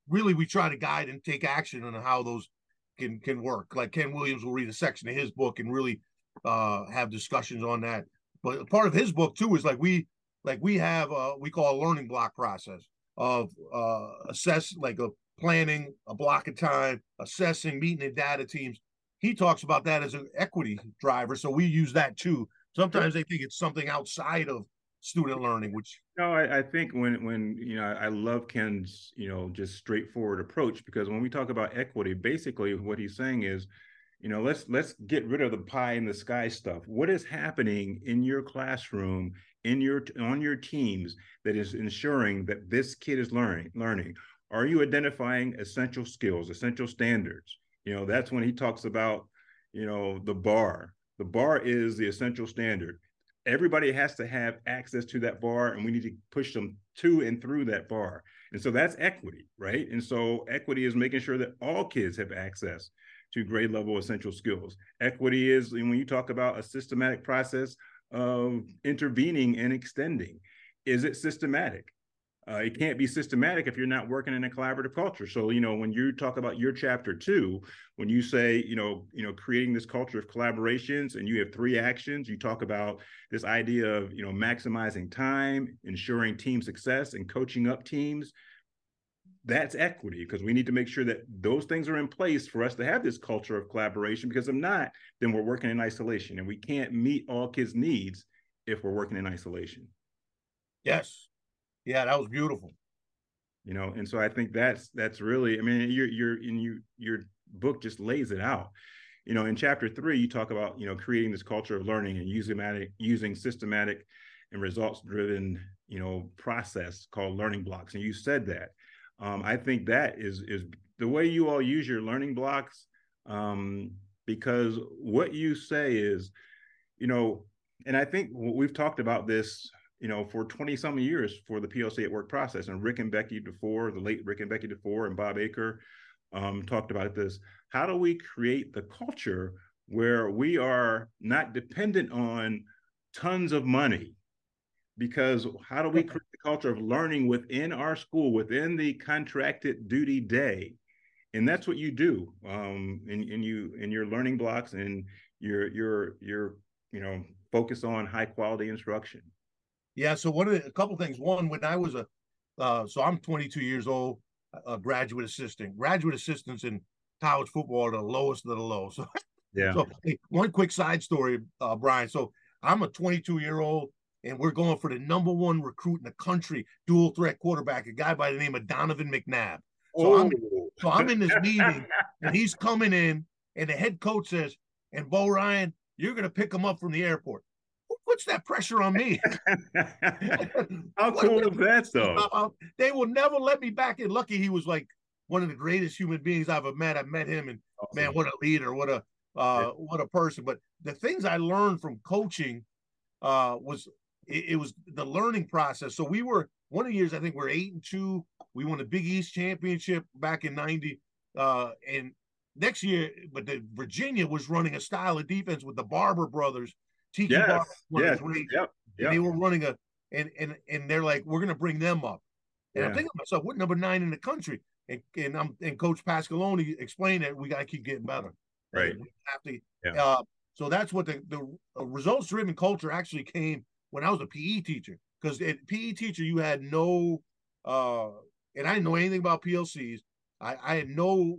really, we try to guide and take action on how those can can work. Like Ken Williams will read a section of his book and really uh, have discussions on that. But part of his book too is like we like we have uh, we call a learning block process of uh, assess like a planning a block of time, assessing, meeting in data teams. He talks about that as an equity driver, so we use that too. Sometimes they think it's something outside of student learning which no I, I, think when when you know i love ken's you know just straightforward approach because when we talk about equity basically what he's saying is you know let's let's get rid of the pie in the sky stuff. What is happening in your classroom in your on your teams that is ensuring that this kid is learning learning? Are you identifying essential skills essential standards? You know that's when he talks about you know the bar. The bar is the essential standard everybody has to have access to that bar and we need to push them to and through that bar. And so that's equity right? And so equity is making sure that all kids have access to grade level essential skills. Equity is when you talk about a systematic process of intervening and extending is it systematic uh, it can't be systematic if you're not working in a collaborative culture. So, you know, when you talk about your chapter two, when you say, you know, you know, creating this culture of collaborations, and you have three actions, you talk about this idea of, you know, maximizing time, ensuring team success, and coaching up teams. That's equity because we need to make sure that those things are in place for us to have this culture of collaboration. Because if not, then we're working in isolation, and we can't meet all kids' needs if we're working in isolation. Yes, yeah, that was beautiful. You know, and so I think that's that's really, I mean, your your in you your book just lays it out. You know, in chapter three, you talk about you know creating this culture of learning and using using systematic and results driven you know process called learning blocks, and you said that. Um, I think that is is the way you all use your learning blocks um, because what you say is, you know, and I think we've talked about this you know, for 20 some years for the PLC at work process. And Rick and Becky DuFour, the late Rick and Becky DuFour and Bob Eaker um, talked about this. How do we create the culture where we are not dependent on tons of money? Because how do we create the culture of learning within our school, within the contracted duty day? And that's what you do um, in, in you in your learning blocks and your your your you know focus on high quality instruction. Yeah. So one of the, a couple things. One, when I was a, uh, so I'm 22 years old, a graduate assistant. Graduate assistants in college football are the lowest of the low. So yeah. So hey, one quick side story, uh, Brian. So I'm a 22 year old, and we're going for the number one recruit in the country, dual threat quarterback, a guy by the name of Donovan McNabb. So oh. I'm so I'm in this meeting, and he's coming in, and the head coach says, "And Bo Ryan, you're going to pick him up from the airport." Puts that pressure on me? How cool is that, though? They will never let me back in. Lucky he was like one of the greatest human beings I've ever met. I met him, and man, what a leader! What a uh, what a person! But the things I learned from coaching uh, was it, it, was the learning process. So we were one of the years I think we are eight and two. We won the Big East championship back in '90. uh, and next year, but the Virginia was running a style of defense with the Barber brothers, Tiki yes, Barber, yes, yep, yep. and they were running a and and and they're like, we're gonna bring them up. And yeah. I'm thinking to myself, what number nine in the country? And and I'm and Coach Pasqualoni explained that we got to keep getting better. Right. We have to. Yeah. Uh, so that's what the the uh, results driven culture actually came when I was a PE teacher. Because at PE teacher, you had no, uh, and I didn't know anything about PLCs. I, I had no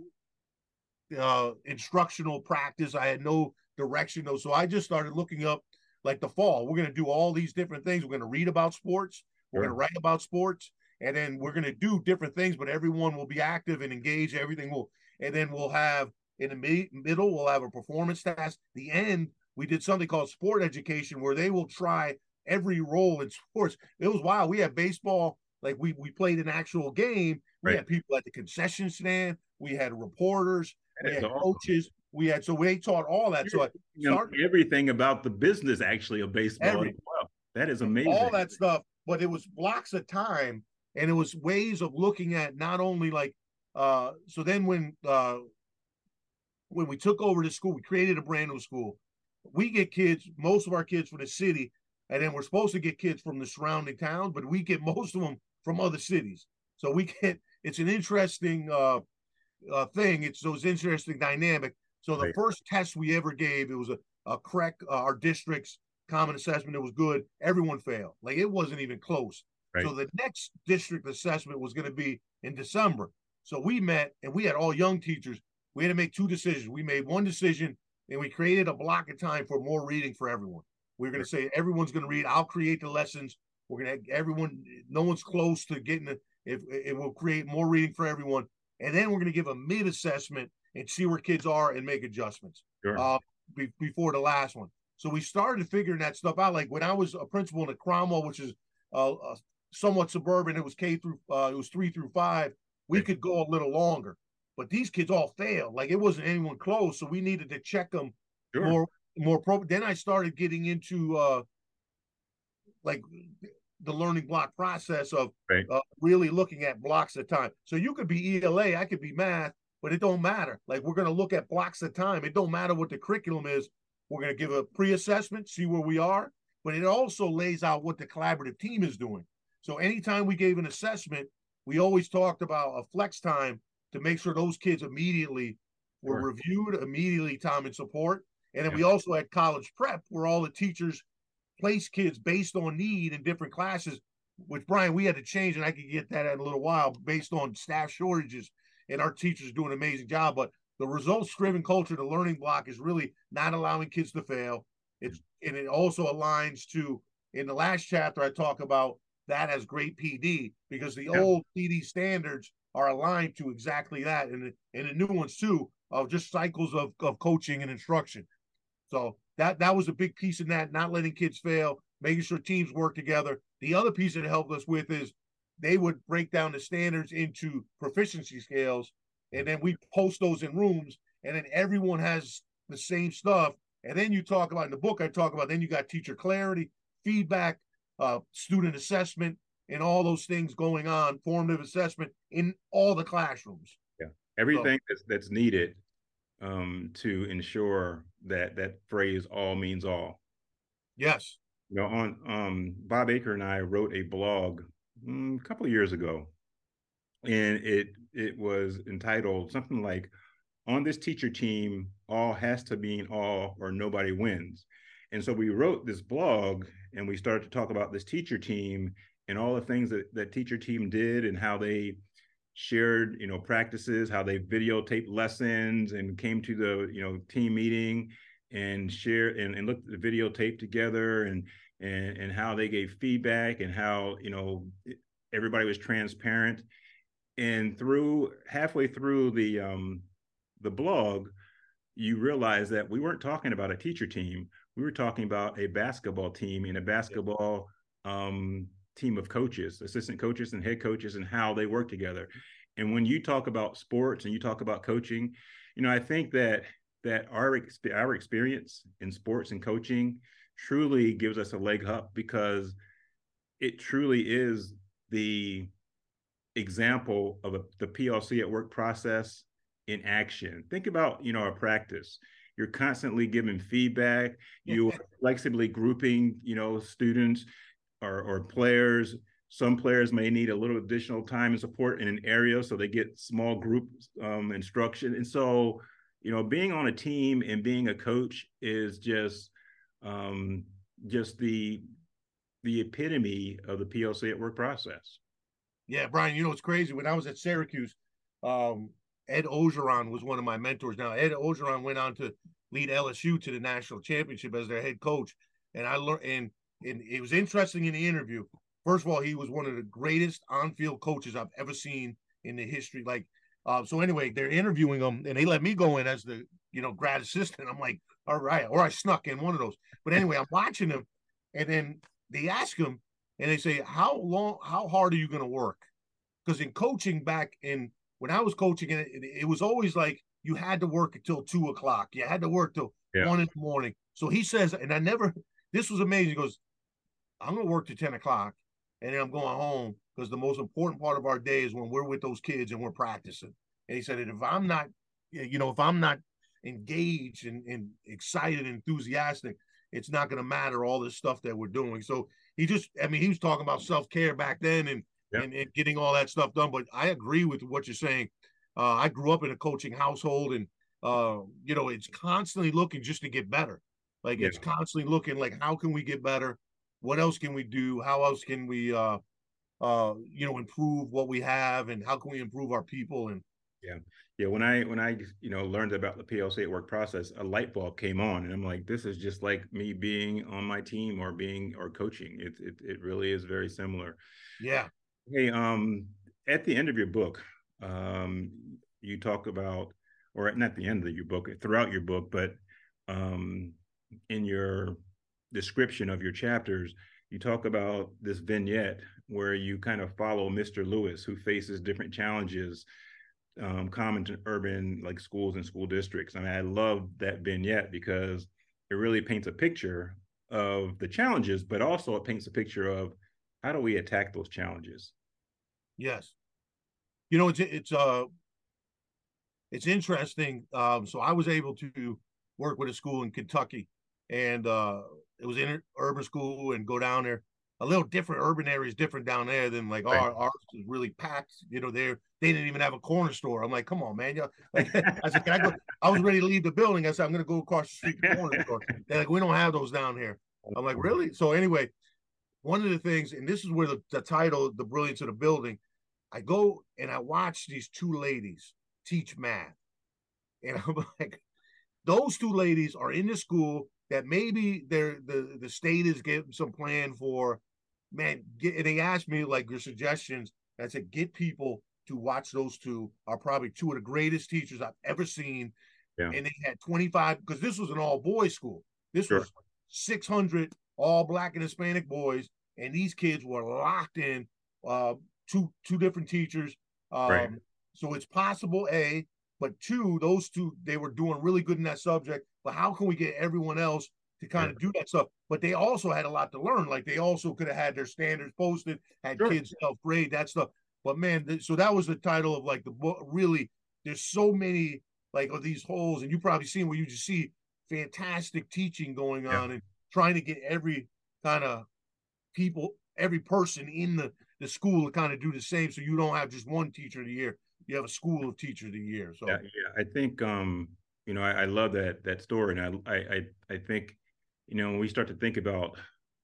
uh, instructional practice. I had no direction though. So I just started looking up like the fall. We're going to do all these different things. We're going to read about sports. We're sure. going to write about sports, and then we're going to do different things. But everyone will be active and engaged. Everything will, and then we'll have in the mi- middle we'll have a performance task. The end we did something called sport education where they will try every role in sports. It was wild. We had baseball, like we we played an actual game. We right. had people at the concession stand. We had reporters. we had awesome. coaches. We had so we taught all that. So everything about the business actually of baseball. Well. That is amazing. All that stuff, but it was blocks of time, and it was ways of looking at not only like. uh So then when uh when we took over the school, we created a brand new school. We get kids, most of our kids from the city, and then we're supposed to get kids from the surrounding towns, but we get most of them from other cities. So we get it's an interesting uh, uh thing. It's those interesting dynamic. So the right. first test we ever gave, it was a, a correct uh, our district's common assessment. It was good. Everyone failed. Like it wasn't even close. Right. So the next district assessment was going to be in December. So we met and we had all young teachers. We had to make two decisions. We made one decision and we created a block of time for more reading for everyone. We we're going to say everyone's going to read. I'll create the lessons. We're going to everyone. No one's close to getting it. If it will create more reading for everyone, and then we're going to give a mid assessment and see where kids are and make adjustments sure. uh, be, before the last one. So we started figuring that stuff out. Like when I was a principal in the Cromwell, which is uh, uh, somewhat suburban, it was K through uh, it was three through five. We could go a little longer, but these kids all failed. Like it wasn't anyone close, so we needed to check them sure. more more. Pro- then I started getting into uh, like the learning block process of right. uh, really looking at blocks of time. So you could be ELA, I could be math, but it don't matter. Like we're going to look at blocks of time. It don't matter what the curriculum is. We're going to give a pre-assessment, see where we are, but it also lays out what the collaborative team is doing. So anytime we gave an assessment, we always talked about a flex time to make sure those kids immediately were sure. reviewed, immediately time and support. And then yeah. we also had college prep where all the teachers place kids based on need in different classes, which Brian, we had to change, and I could get that in a little while based on staff shortages and our teachers do an amazing job. But the results driven culture, the learning block is really not allowing kids to fail. It's and it also aligns to in the last chapter I talk about that as great PD because the yeah. old PD standards are aligned to exactly that, and and the new ones too of just cycles of of coaching and instruction. So that that was a big piece in that, not letting kids fail, making sure teams work together. The other piece that helped us with is they would break down the standards into proficiency scales and then we post those in rooms and then everyone has the same stuff. And then you talk about in the book i talk about then you got teacher clarity feedback uh, student assessment and all those things going on formative assessment in all the classrooms. Yeah. Everything so, that's, that's needed um, to ensure that that phrase all means all. Yes. You know on um, bob eaker and i wrote a blog mm, a couple of years ago, and it it was entitled something like "On this teacher team, all has to mean all, or nobody wins." And so we wrote this blog, and we started to talk about this teacher team and all the things that that teacher team did and how they shared you know practices how they videotaped lessons and came to the you know team meeting and share and, and looked at the videotape together and and and how they gave feedback and how you know everybody was transparent. And through halfway through the um the blog you realize that we weren't talking about a teacher team. We were talking about a basketball team and a basketball um team of coaches assistant coaches and head coaches and how they work together. And when you talk about sports and you talk about coaching you know i think that that our our experience in sports and coaching truly gives us a leg up because it truly is the example of a, the PLC at work process in action. Think about, you know, our practice. You're constantly giving feedback. You are flexibly grouping, you know, students or, or players. Some players may need a little additional time and support in an area, so they get small group um, instruction. And so, you know, being on a team and being a coach is just um, just the the epitome of the PLC at work process. Yeah, Brian, you know it's crazy. When I was at Syracuse, um, Ed Orgeron was one of my mentors. Now, Ed Orgeron went on to lead LSU to the national championship as their head coach. And I learned, and, and it was interesting in the interview. First of all, he was one of the greatest on-field coaches I've ever seen in the history. Like, uh, so anyway, they're interviewing him, and they let me go in as the you know grad assistant. I'm like, all right, or I snuck in one of those. But anyway, I'm watching him, and then they ask him, and they say, "How long? How hard are you going to work?" Because in coaching back in when I was coaching, it, it was always like you had to work until two o'clock. You had to work till yeah. one in the morning. So he says, and I never. This was amazing. He goes, "I'm going to work to ten o'clock, and then I'm going home because the most important part of our day is when we're with those kids and we're practicing." And he said, "And if I'm not, you know, if I'm not engaged and, and excited, enthusiastic, it's not going to matter all this stuff that we're doing." So he just, I mean, he was talking about self care back then and yep. and, and, getting all that stuff done. But I agree with what you're saying. Uh, I grew up in a coaching household, and uh, you know, it's constantly looking just to get better. Like yeah. it's constantly looking like how can we get better? What else can we do? How else can we, uh, uh, you know, improve what we have, and how can we improve our people? And yeah, yeah. When I when I you know learned about the PLC at work process, a light bulb came on, and I'm like, this is just like me being on my team or being or coaching. It it it really is very similar. Yeah. Hey, um, at the end of your book, um, you talk about, or not the end of your book, throughout your book, but um, in your description of your chapters, you talk about this vignette where you kind of follow Mr. Lewis, who faces different challenges um, common to urban like schools and school districts. I mean, I love that vignette because it really paints a picture of the challenges, but also it paints a picture of how do we attack those challenges? Yes. You know, it's it's uh it's interesting. Um, so I was able to work with a school in Kentucky, and uh, it was in urban school and go down there. A little different. Urban area is different down there than like right. our ours is really packed. You know, there they didn't even have a corner store. I'm like, come on, man. you like I said, can I go? I was ready to leave the building. I said, I'm gonna go across the street to the corner store. They're like, we don't have those down here. I'm like, really? So anyway, one of the things, and this is where the, the title, The Brilliance of the Building, I go and I watch these two ladies teach math. And I'm like, those two ladies are in the school that maybe the, the state is getting some plan for. Man, get, and they asked me like your suggestions. I said, get people to watch those two are probably two of the greatest teachers I've ever seen. Yeah. And they had 25 because this was an all boys school. This sure. was 600 all black and Hispanic boys and these kids were locked in uh, two two different teachers. Um, right. So it's possible, a, but two, those two they were doing really good in that subject. But how can we get everyone else to kind of do that stuff? But they also had a lot to learn. Like they also could have had their standards posted, had sure. kids self grade that stuff. But man, th- so that was the title of like the book. Really, there's so many like of these holes, and you probably seen where you just see fantastic teaching going on yeah. and trying to get every kind of people, every person in the, the school to kind of do the same. So you don't have just one teacher of the year. You have a school of teachers of the year. So yeah, yeah. I think um, you know, I, I love that that story. And I, I I think, you know, when we start to think about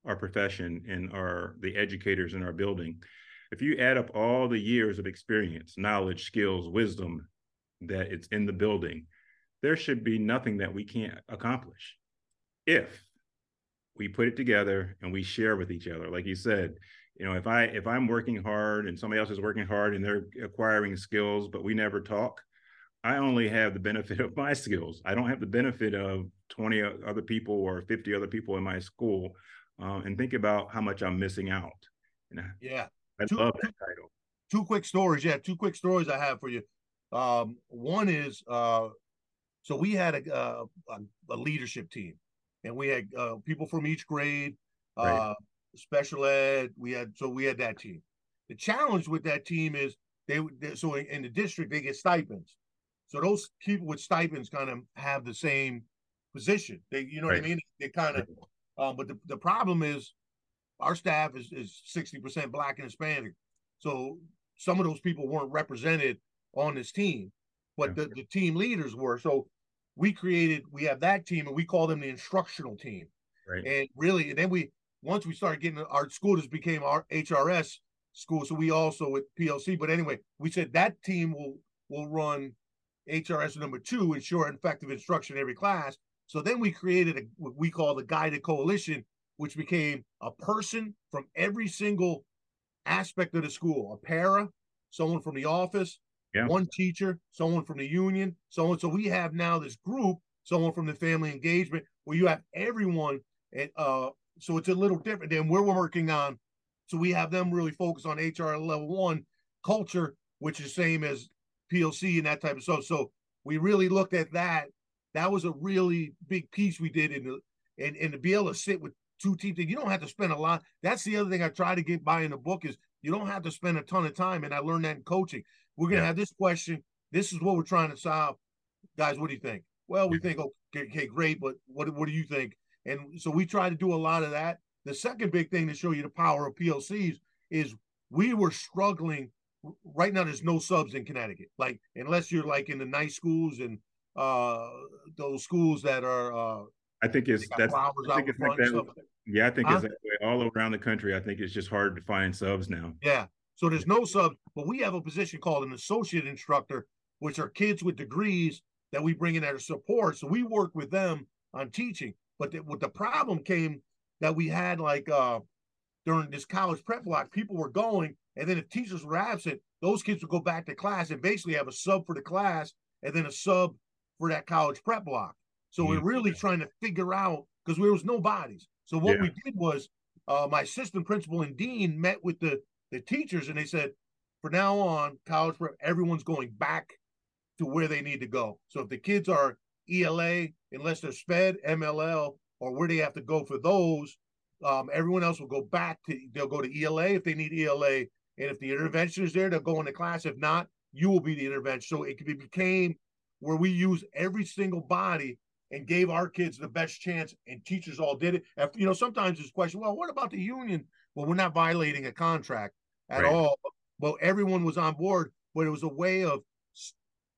our profession and our the educators in our building, if you add up all the years of experience, knowledge, skills, wisdom that it's in the building, there should be nothing that we can't accomplish if we put it together and we share with each other like you said you know if i if i'm working hard and somebody else is working hard and they're acquiring skills but we never talk i only have the benefit of my skills i don't have the benefit of 20 other people or 50 other people in my school um, and think about how much i'm missing out yeah i two, love that title two quick stories yeah two quick stories i have for you um, one is uh, so we had a, a, a leadership team and we had uh, people from each grade, uh, right. special ed. We had so we had that team. The challenge with that team is they, they so in the district they get stipends. So those people with stipends kind of have the same position. They, you know right. what I mean? They kind of, um, but the, the problem is our staff is is 60% black and Hispanic. So some of those people weren't represented on this team, but yeah. the, the team leaders were. So we created, we have that team and we call them the instructional team. Right. And really, and then we once we started getting our school just became our HRS school. So we also with PLC. But anyway, we said that team will will run HRS number two, ensure effective instruction in every class. So then we created a, what we call the guided coalition, which became a person from every single aspect of the school, a para, someone from the office, yeah. one teacher, someone from the union, someone. So we have now this group, someone from the family engagement, where you have everyone. And uh, so it's a little different than where we're working on. So we have them really focus on HR level one culture, which is same as PLC and that type of stuff. So we really looked at that. That was a really big piece we did in the and, and to be able to sit with two teams you don't have to spend a lot. That's the other thing I try to get by in the book is you don't have to spend a ton of time. And I learned that in coaching. We're gonna yeah. have this question. This is what we're trying to solve. Guys, what do you think? Well, we mm-hmm. think okay, okay, great, but what what do you think? And so we try to do a lot of that. The second big thing to show you the power of PLCs is we were struggling. Right now, there's no subs in Connecticut. Like unless you're like in the nice schools and uh those schools that are uh I think it's that's I think it's like that, yeah, I think huh? it's that way all around the country. I think it's just hard to find subs now. Yeah. So there's no subs, but we have a position called an associate instructor, which are kids with degrees that we bring in as support. So we work with them on teaching. But the, what the problem came that we had like uh during this college prep block, people were going, and then if teachers were absent, those kids would go back to class and basically have a sub for the class and then a sub for that college prep block. So we're really trying to figure out because there was no bodies. So what yeah. we did was uh, my assistant principal and dean met with the the teachers and they said, for now on, college prep, everyone's going back to where they need to go. So if the kids are ELA, unless they're SPED, MLL, or where they have to go for those, um, everyone else will go back to they'll go to ELA if they need ELA, and if the intervention is there, they'll go into class. If not, you will be the intervention. So it became where we use every single body and gave our kids the best chance, and teachers all did it. After, you know, sometimes there's question, well, what about the union? Well, we're not violating a contract at right. all. Well, everyone was on board, but it was a way of,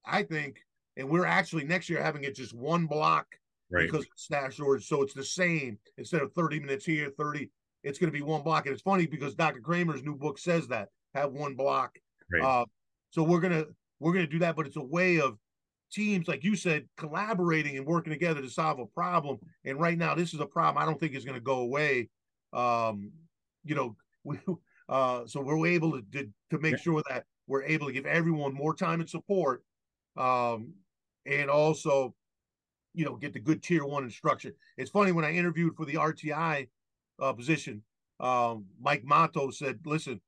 I think, and we're actually next year having it just one block right. because of staff shortage. So it's the same instead of 30 minutes here, 30, it's going to be one block. And it's funny because Dr. Kramer's new book says that have one block. Uh, so we're gonna we're gonna do that, but it's a way of teams, like you said, collaborating and working together to solve a problem. And right now, this is a problem I don't think is going to go away. Um, you know, we, uh, so we're able to, to, to make yeah. sure that we're able to give everyone more time and support, um, and also, you know, get the good tier one instruction. It's funny when I interviewed for the RTI uh, position, um, Mike Mattos said, "Listen,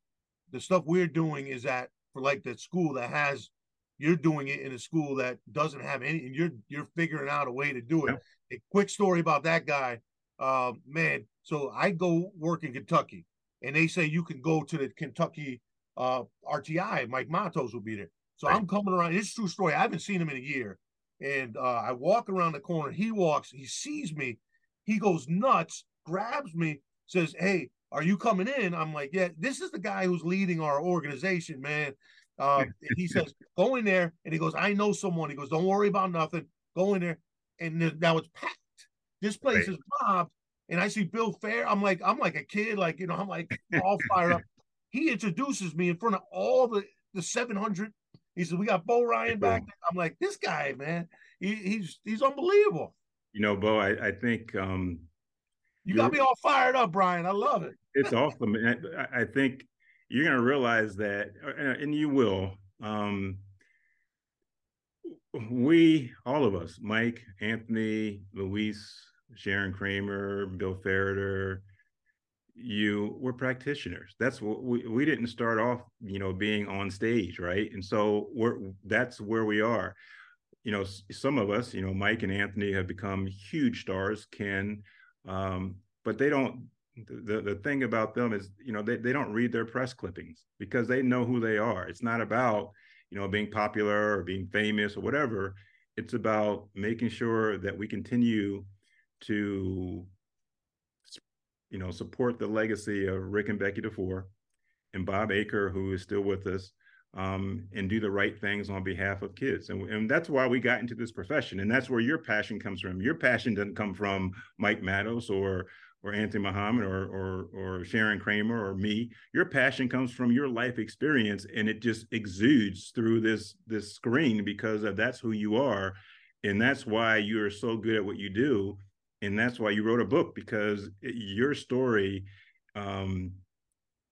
the stuff we're doing is that for like the school that has you're doing it in a school that doesn't have any, and you're you're figuring out a way to do it. Yeah. A quick story about that guy, uh, man. So I go work in Kentucky, and they say you can go to the Kentucky uh, RTI. Mike Mattos will be there. So right. I'm coming around. It's true story. I haven't seen him in a year, and uh, I walk around the corner. He walks. He sees me. He goes nuts. Grabs me. Says, "Hey, are you coming in?" I'm like, "Yeah." This is the guy who's leading our organization, man. Um, he says, go in there. And he goes, I know someone. He goes, don't worry about nothing. Go in there. And now it's packed. This place right. is mobbed. And I see Bill Fair. I'm like, I'm like a kid, like, you know, I'm like all fired up. He introduces me in front of all the, the 700. He says, we got Bo Ryan back. I'm like, this guy, man, he, he's he's unbelievable. You know, Bo, I, I think um you got me all fired up, Brian. I love it. It's awesome. I, I think you're going to realize that, uh, and you will. Um, we, all of us, Mike, Anthony, Luis, Sharon Kramer, Bill Ferriter, you were practitioners. That's what we, we didn't start off, you know, being on stage, right? And so we're that's where we are. You know, some of us, you know, Mike and Anthony have become huge stars, Ken, um, but they don't the, the thing about them is you know they, they don't read their press clippings because they know who they are it's not about you know, being popular or being famous or whatever. It's about making sure that we continue to, you know, support the legacy of Rick and Becky DuFour and Bob Eaker, who is still with us, um, and do the right things on behalf of kids. And, and that's why we got into this profession. And that's where your passion comes from. Your passion doesn't come from Mike Mattos or or Anthony Muhammad or, or or Sharon Kramer or me. Your passion comes from your life experience and it just exudes through this this screen because of that's who you are. And that's why you're so good at what you do. And that's why you wrote a book because it, your story um,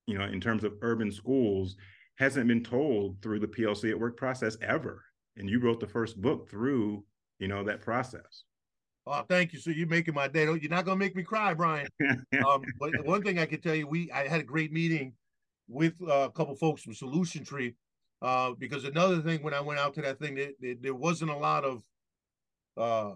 you know, in terms of urban schools, hasn't been told through the PLC at work process ever. And you wrote the first book through, you know, that process. Oh, thank you. So you're making my day. You're not gonna make me cry, Brian. um, but one thing I can tell you, we I had a great meeting with uh, a couple folks from Solution Tree. Uh, because another thing, when I went out to that thing, it, it, there wasn't a lot of uh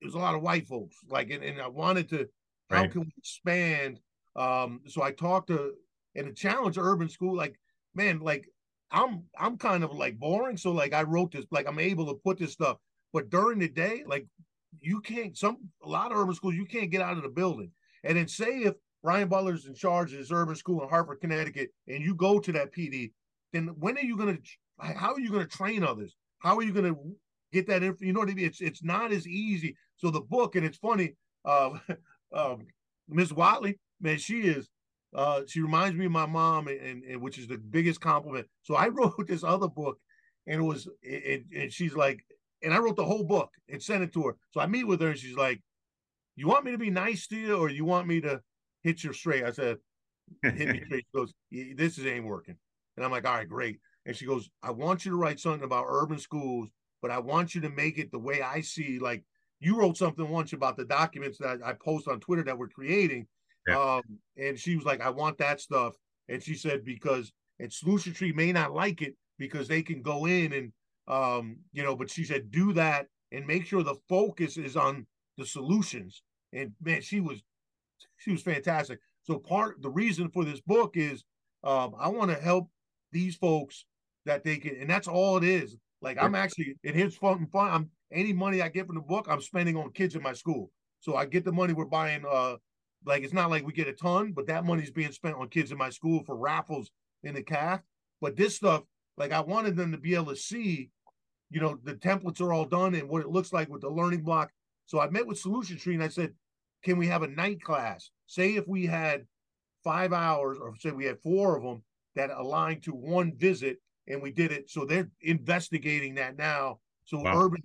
there was a lot of white folks. Like and, and I wanted to how can we expand? Um, so I talked to and the challenge urban school, like man, like I'm I'm kind of like boring. So like I wrote this, like I'm able to put this stuff. But during the day, like you can't some a lot of urban schools, you can't get out of the building. And then say if Brian Butler's in charge of this urban school in Hartford, Connecticut, and you go to that PD, then when are you gonna how are you gonna train others? How are you gonna get that info? You know what I mean? It's it's not as easy. So the book, and it's funny, uh um Miss Watley, man, she is uh, she reminds me of my mom, and, and, which is the biggest compliment. So I wrote this other book, and it was, it, and she's like, and I wrote the whole book and sent it to her. So I meet with her, and she's like, "You want me to be nice to you, or you want me to hit you straight?" I said, "Hit me straight." She goes, "This is ain't working," and I'm like, "All right, great." And she goes, "I want you to write something about urban schools, but I want you to make it the way I see. Like you wrote something once about the documents that I post on Twitter that we're creating." Yeah. Um, and she was like, I want that stuff. And she said, because and Solution Tree may not like it because they can go in and um, you know, but she said, do that and make sure the focus is on the solutions. And man, she was she was fantastic. So part the reason for this book is um, I want to help these folks that they can, and that's all it is. Like I'm actually, and here's fun fun. I'm any money I get from the book, I'm spending on kids in my school. So I get the money we're buying uh like it's not like we get a ton, but that money's being spent on kids in my school for raffles in the calf. But this stuff, like I wanted them to be able to see, you know, the templates are all done and what it looks like with the learning block. So I met with Solution Tree and I said, can we have a night class? Say if we had five hours, or say we had four of them that aligned to one visit, and we did it. So they're investigating that now. So wow. urban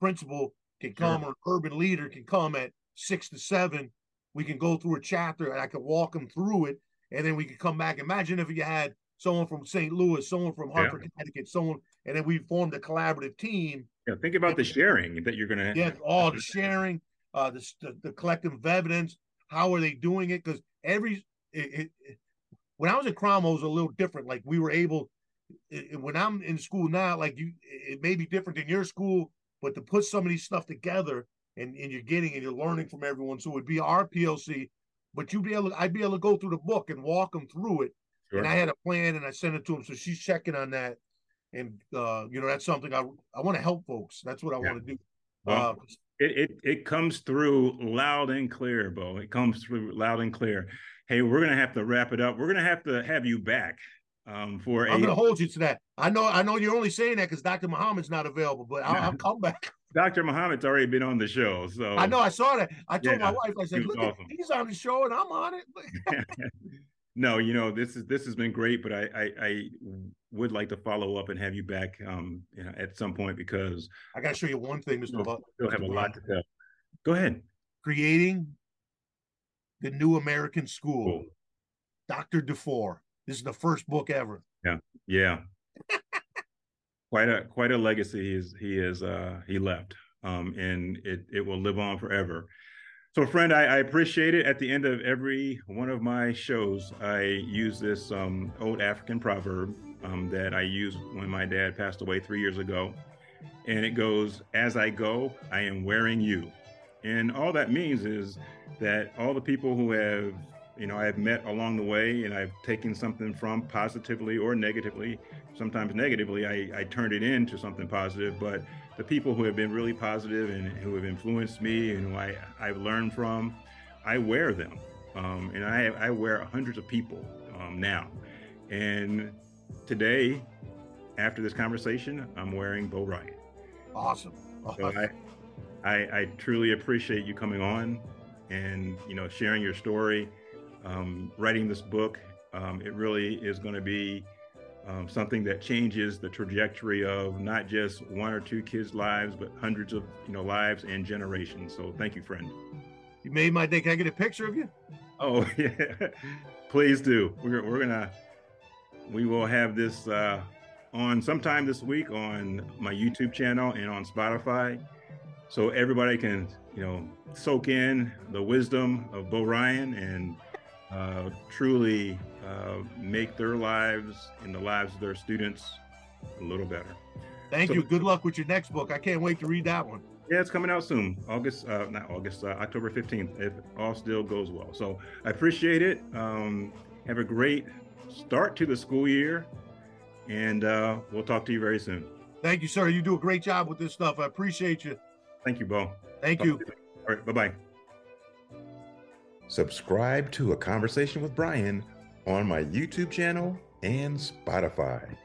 principal can come sure. or urban leader can come at six to seven we can go through a chapter and I could walk them through it, and then we could come back. Imagine if you had someone from St. Louis, someone from Hartford, yeah. Connecticut, someone, and then we formed a collaborative team. Yeah, think about and, the sharing that you're going to. Yeah, all the sharing, uh, the, the, the collective evidence. How are they doing it? Because every it, it, when I was at Cromwell, it was a little different. Like we were able. when I'm in school now, like you, it may be different than your school, but to put some of these stuff together and, and you're getting and you're learning from everyone. So it would be our PLC, but you'd be able to, I'd be able to go through the book and walk them through it. Sure. And I had a plan and I sent it to him. So she's checking on that. And uh, you know, that's something I I want to help folks. That's what I yeah. want to do. Well, uh, it, it it comes through loud and clear, Bo. It comes through loud and clear. Hey, we're gonna have to wrap it up. We're gonna have to have you back um, for. I'm a, gonna hold you to that. I know I know you're only saying that because Dr. Muhammad's not available, but I'll, I'll come back. Dr. Muhammad's already been on the show. So I know I saw that. I told yeah, my wife, I said, look, awesome. he's on the show and I'm on it. no, you know, this is this has been great, but I, I, I would like to follow up and have you back um you know, at some point because I gotta show you one thing, Mr. You'll, you'll have a lot to tell. Go ahead. Creating the new American school. Cool. Dr. DuFour. This is the first book ever. Yeah. Yeah quite a quite a legacy he is he is uh he left um and it it will live on forever. So friend I, I appreciate it. At the end of every one of my shows i use this um old african proverb um, that i used when my dad passed away three years ago and it goes as i go i am wearing you. And all that means is that all the people who have you know I've met along the way, and I've taken something from positively or negatively. Sometimes negatively, I, I turned it into something positive. But the people who have been really positive and who have influenced me and who I I've learned from, I wear them, um, and I I wear hundreds of people um, now, and today, after this conversation, I'm wearing Bo Ryan. Awesome. So I, I, I truly appreciate you coming on and you know sharing your story, um, writing this book. Um, it really is going to be um, something that changes the trajectory of not just one or two kids' lives, but hundreds of you know lives and generations. So thank you, friend. You made my day. Can I get a picture of you? Oh yeah, please do. We're we're gonna we will have this uh, on sometime this week on my YouTube channel and on Spotify, so everybody can you know soak in the wisdom of Bo Ryan and uh, truly uh, make their lives and the lives of their students a little better. Thank so, you. Good luck with your next book. I can't wait to read that one. Yeah, it's coming out soon. August, uh, not August, uh, October 15th, if all still goes well. So I appreciate it. Um, have a great start to the school year. And uh, we'll talk to you very soon. Thank you, sir. You do a great job with this stuff. I appreciate you. Thank you, Bo. Thank you. All right. Bye bye. Subscribe to A Conversation with Brian on my YouTube channel and Spotify.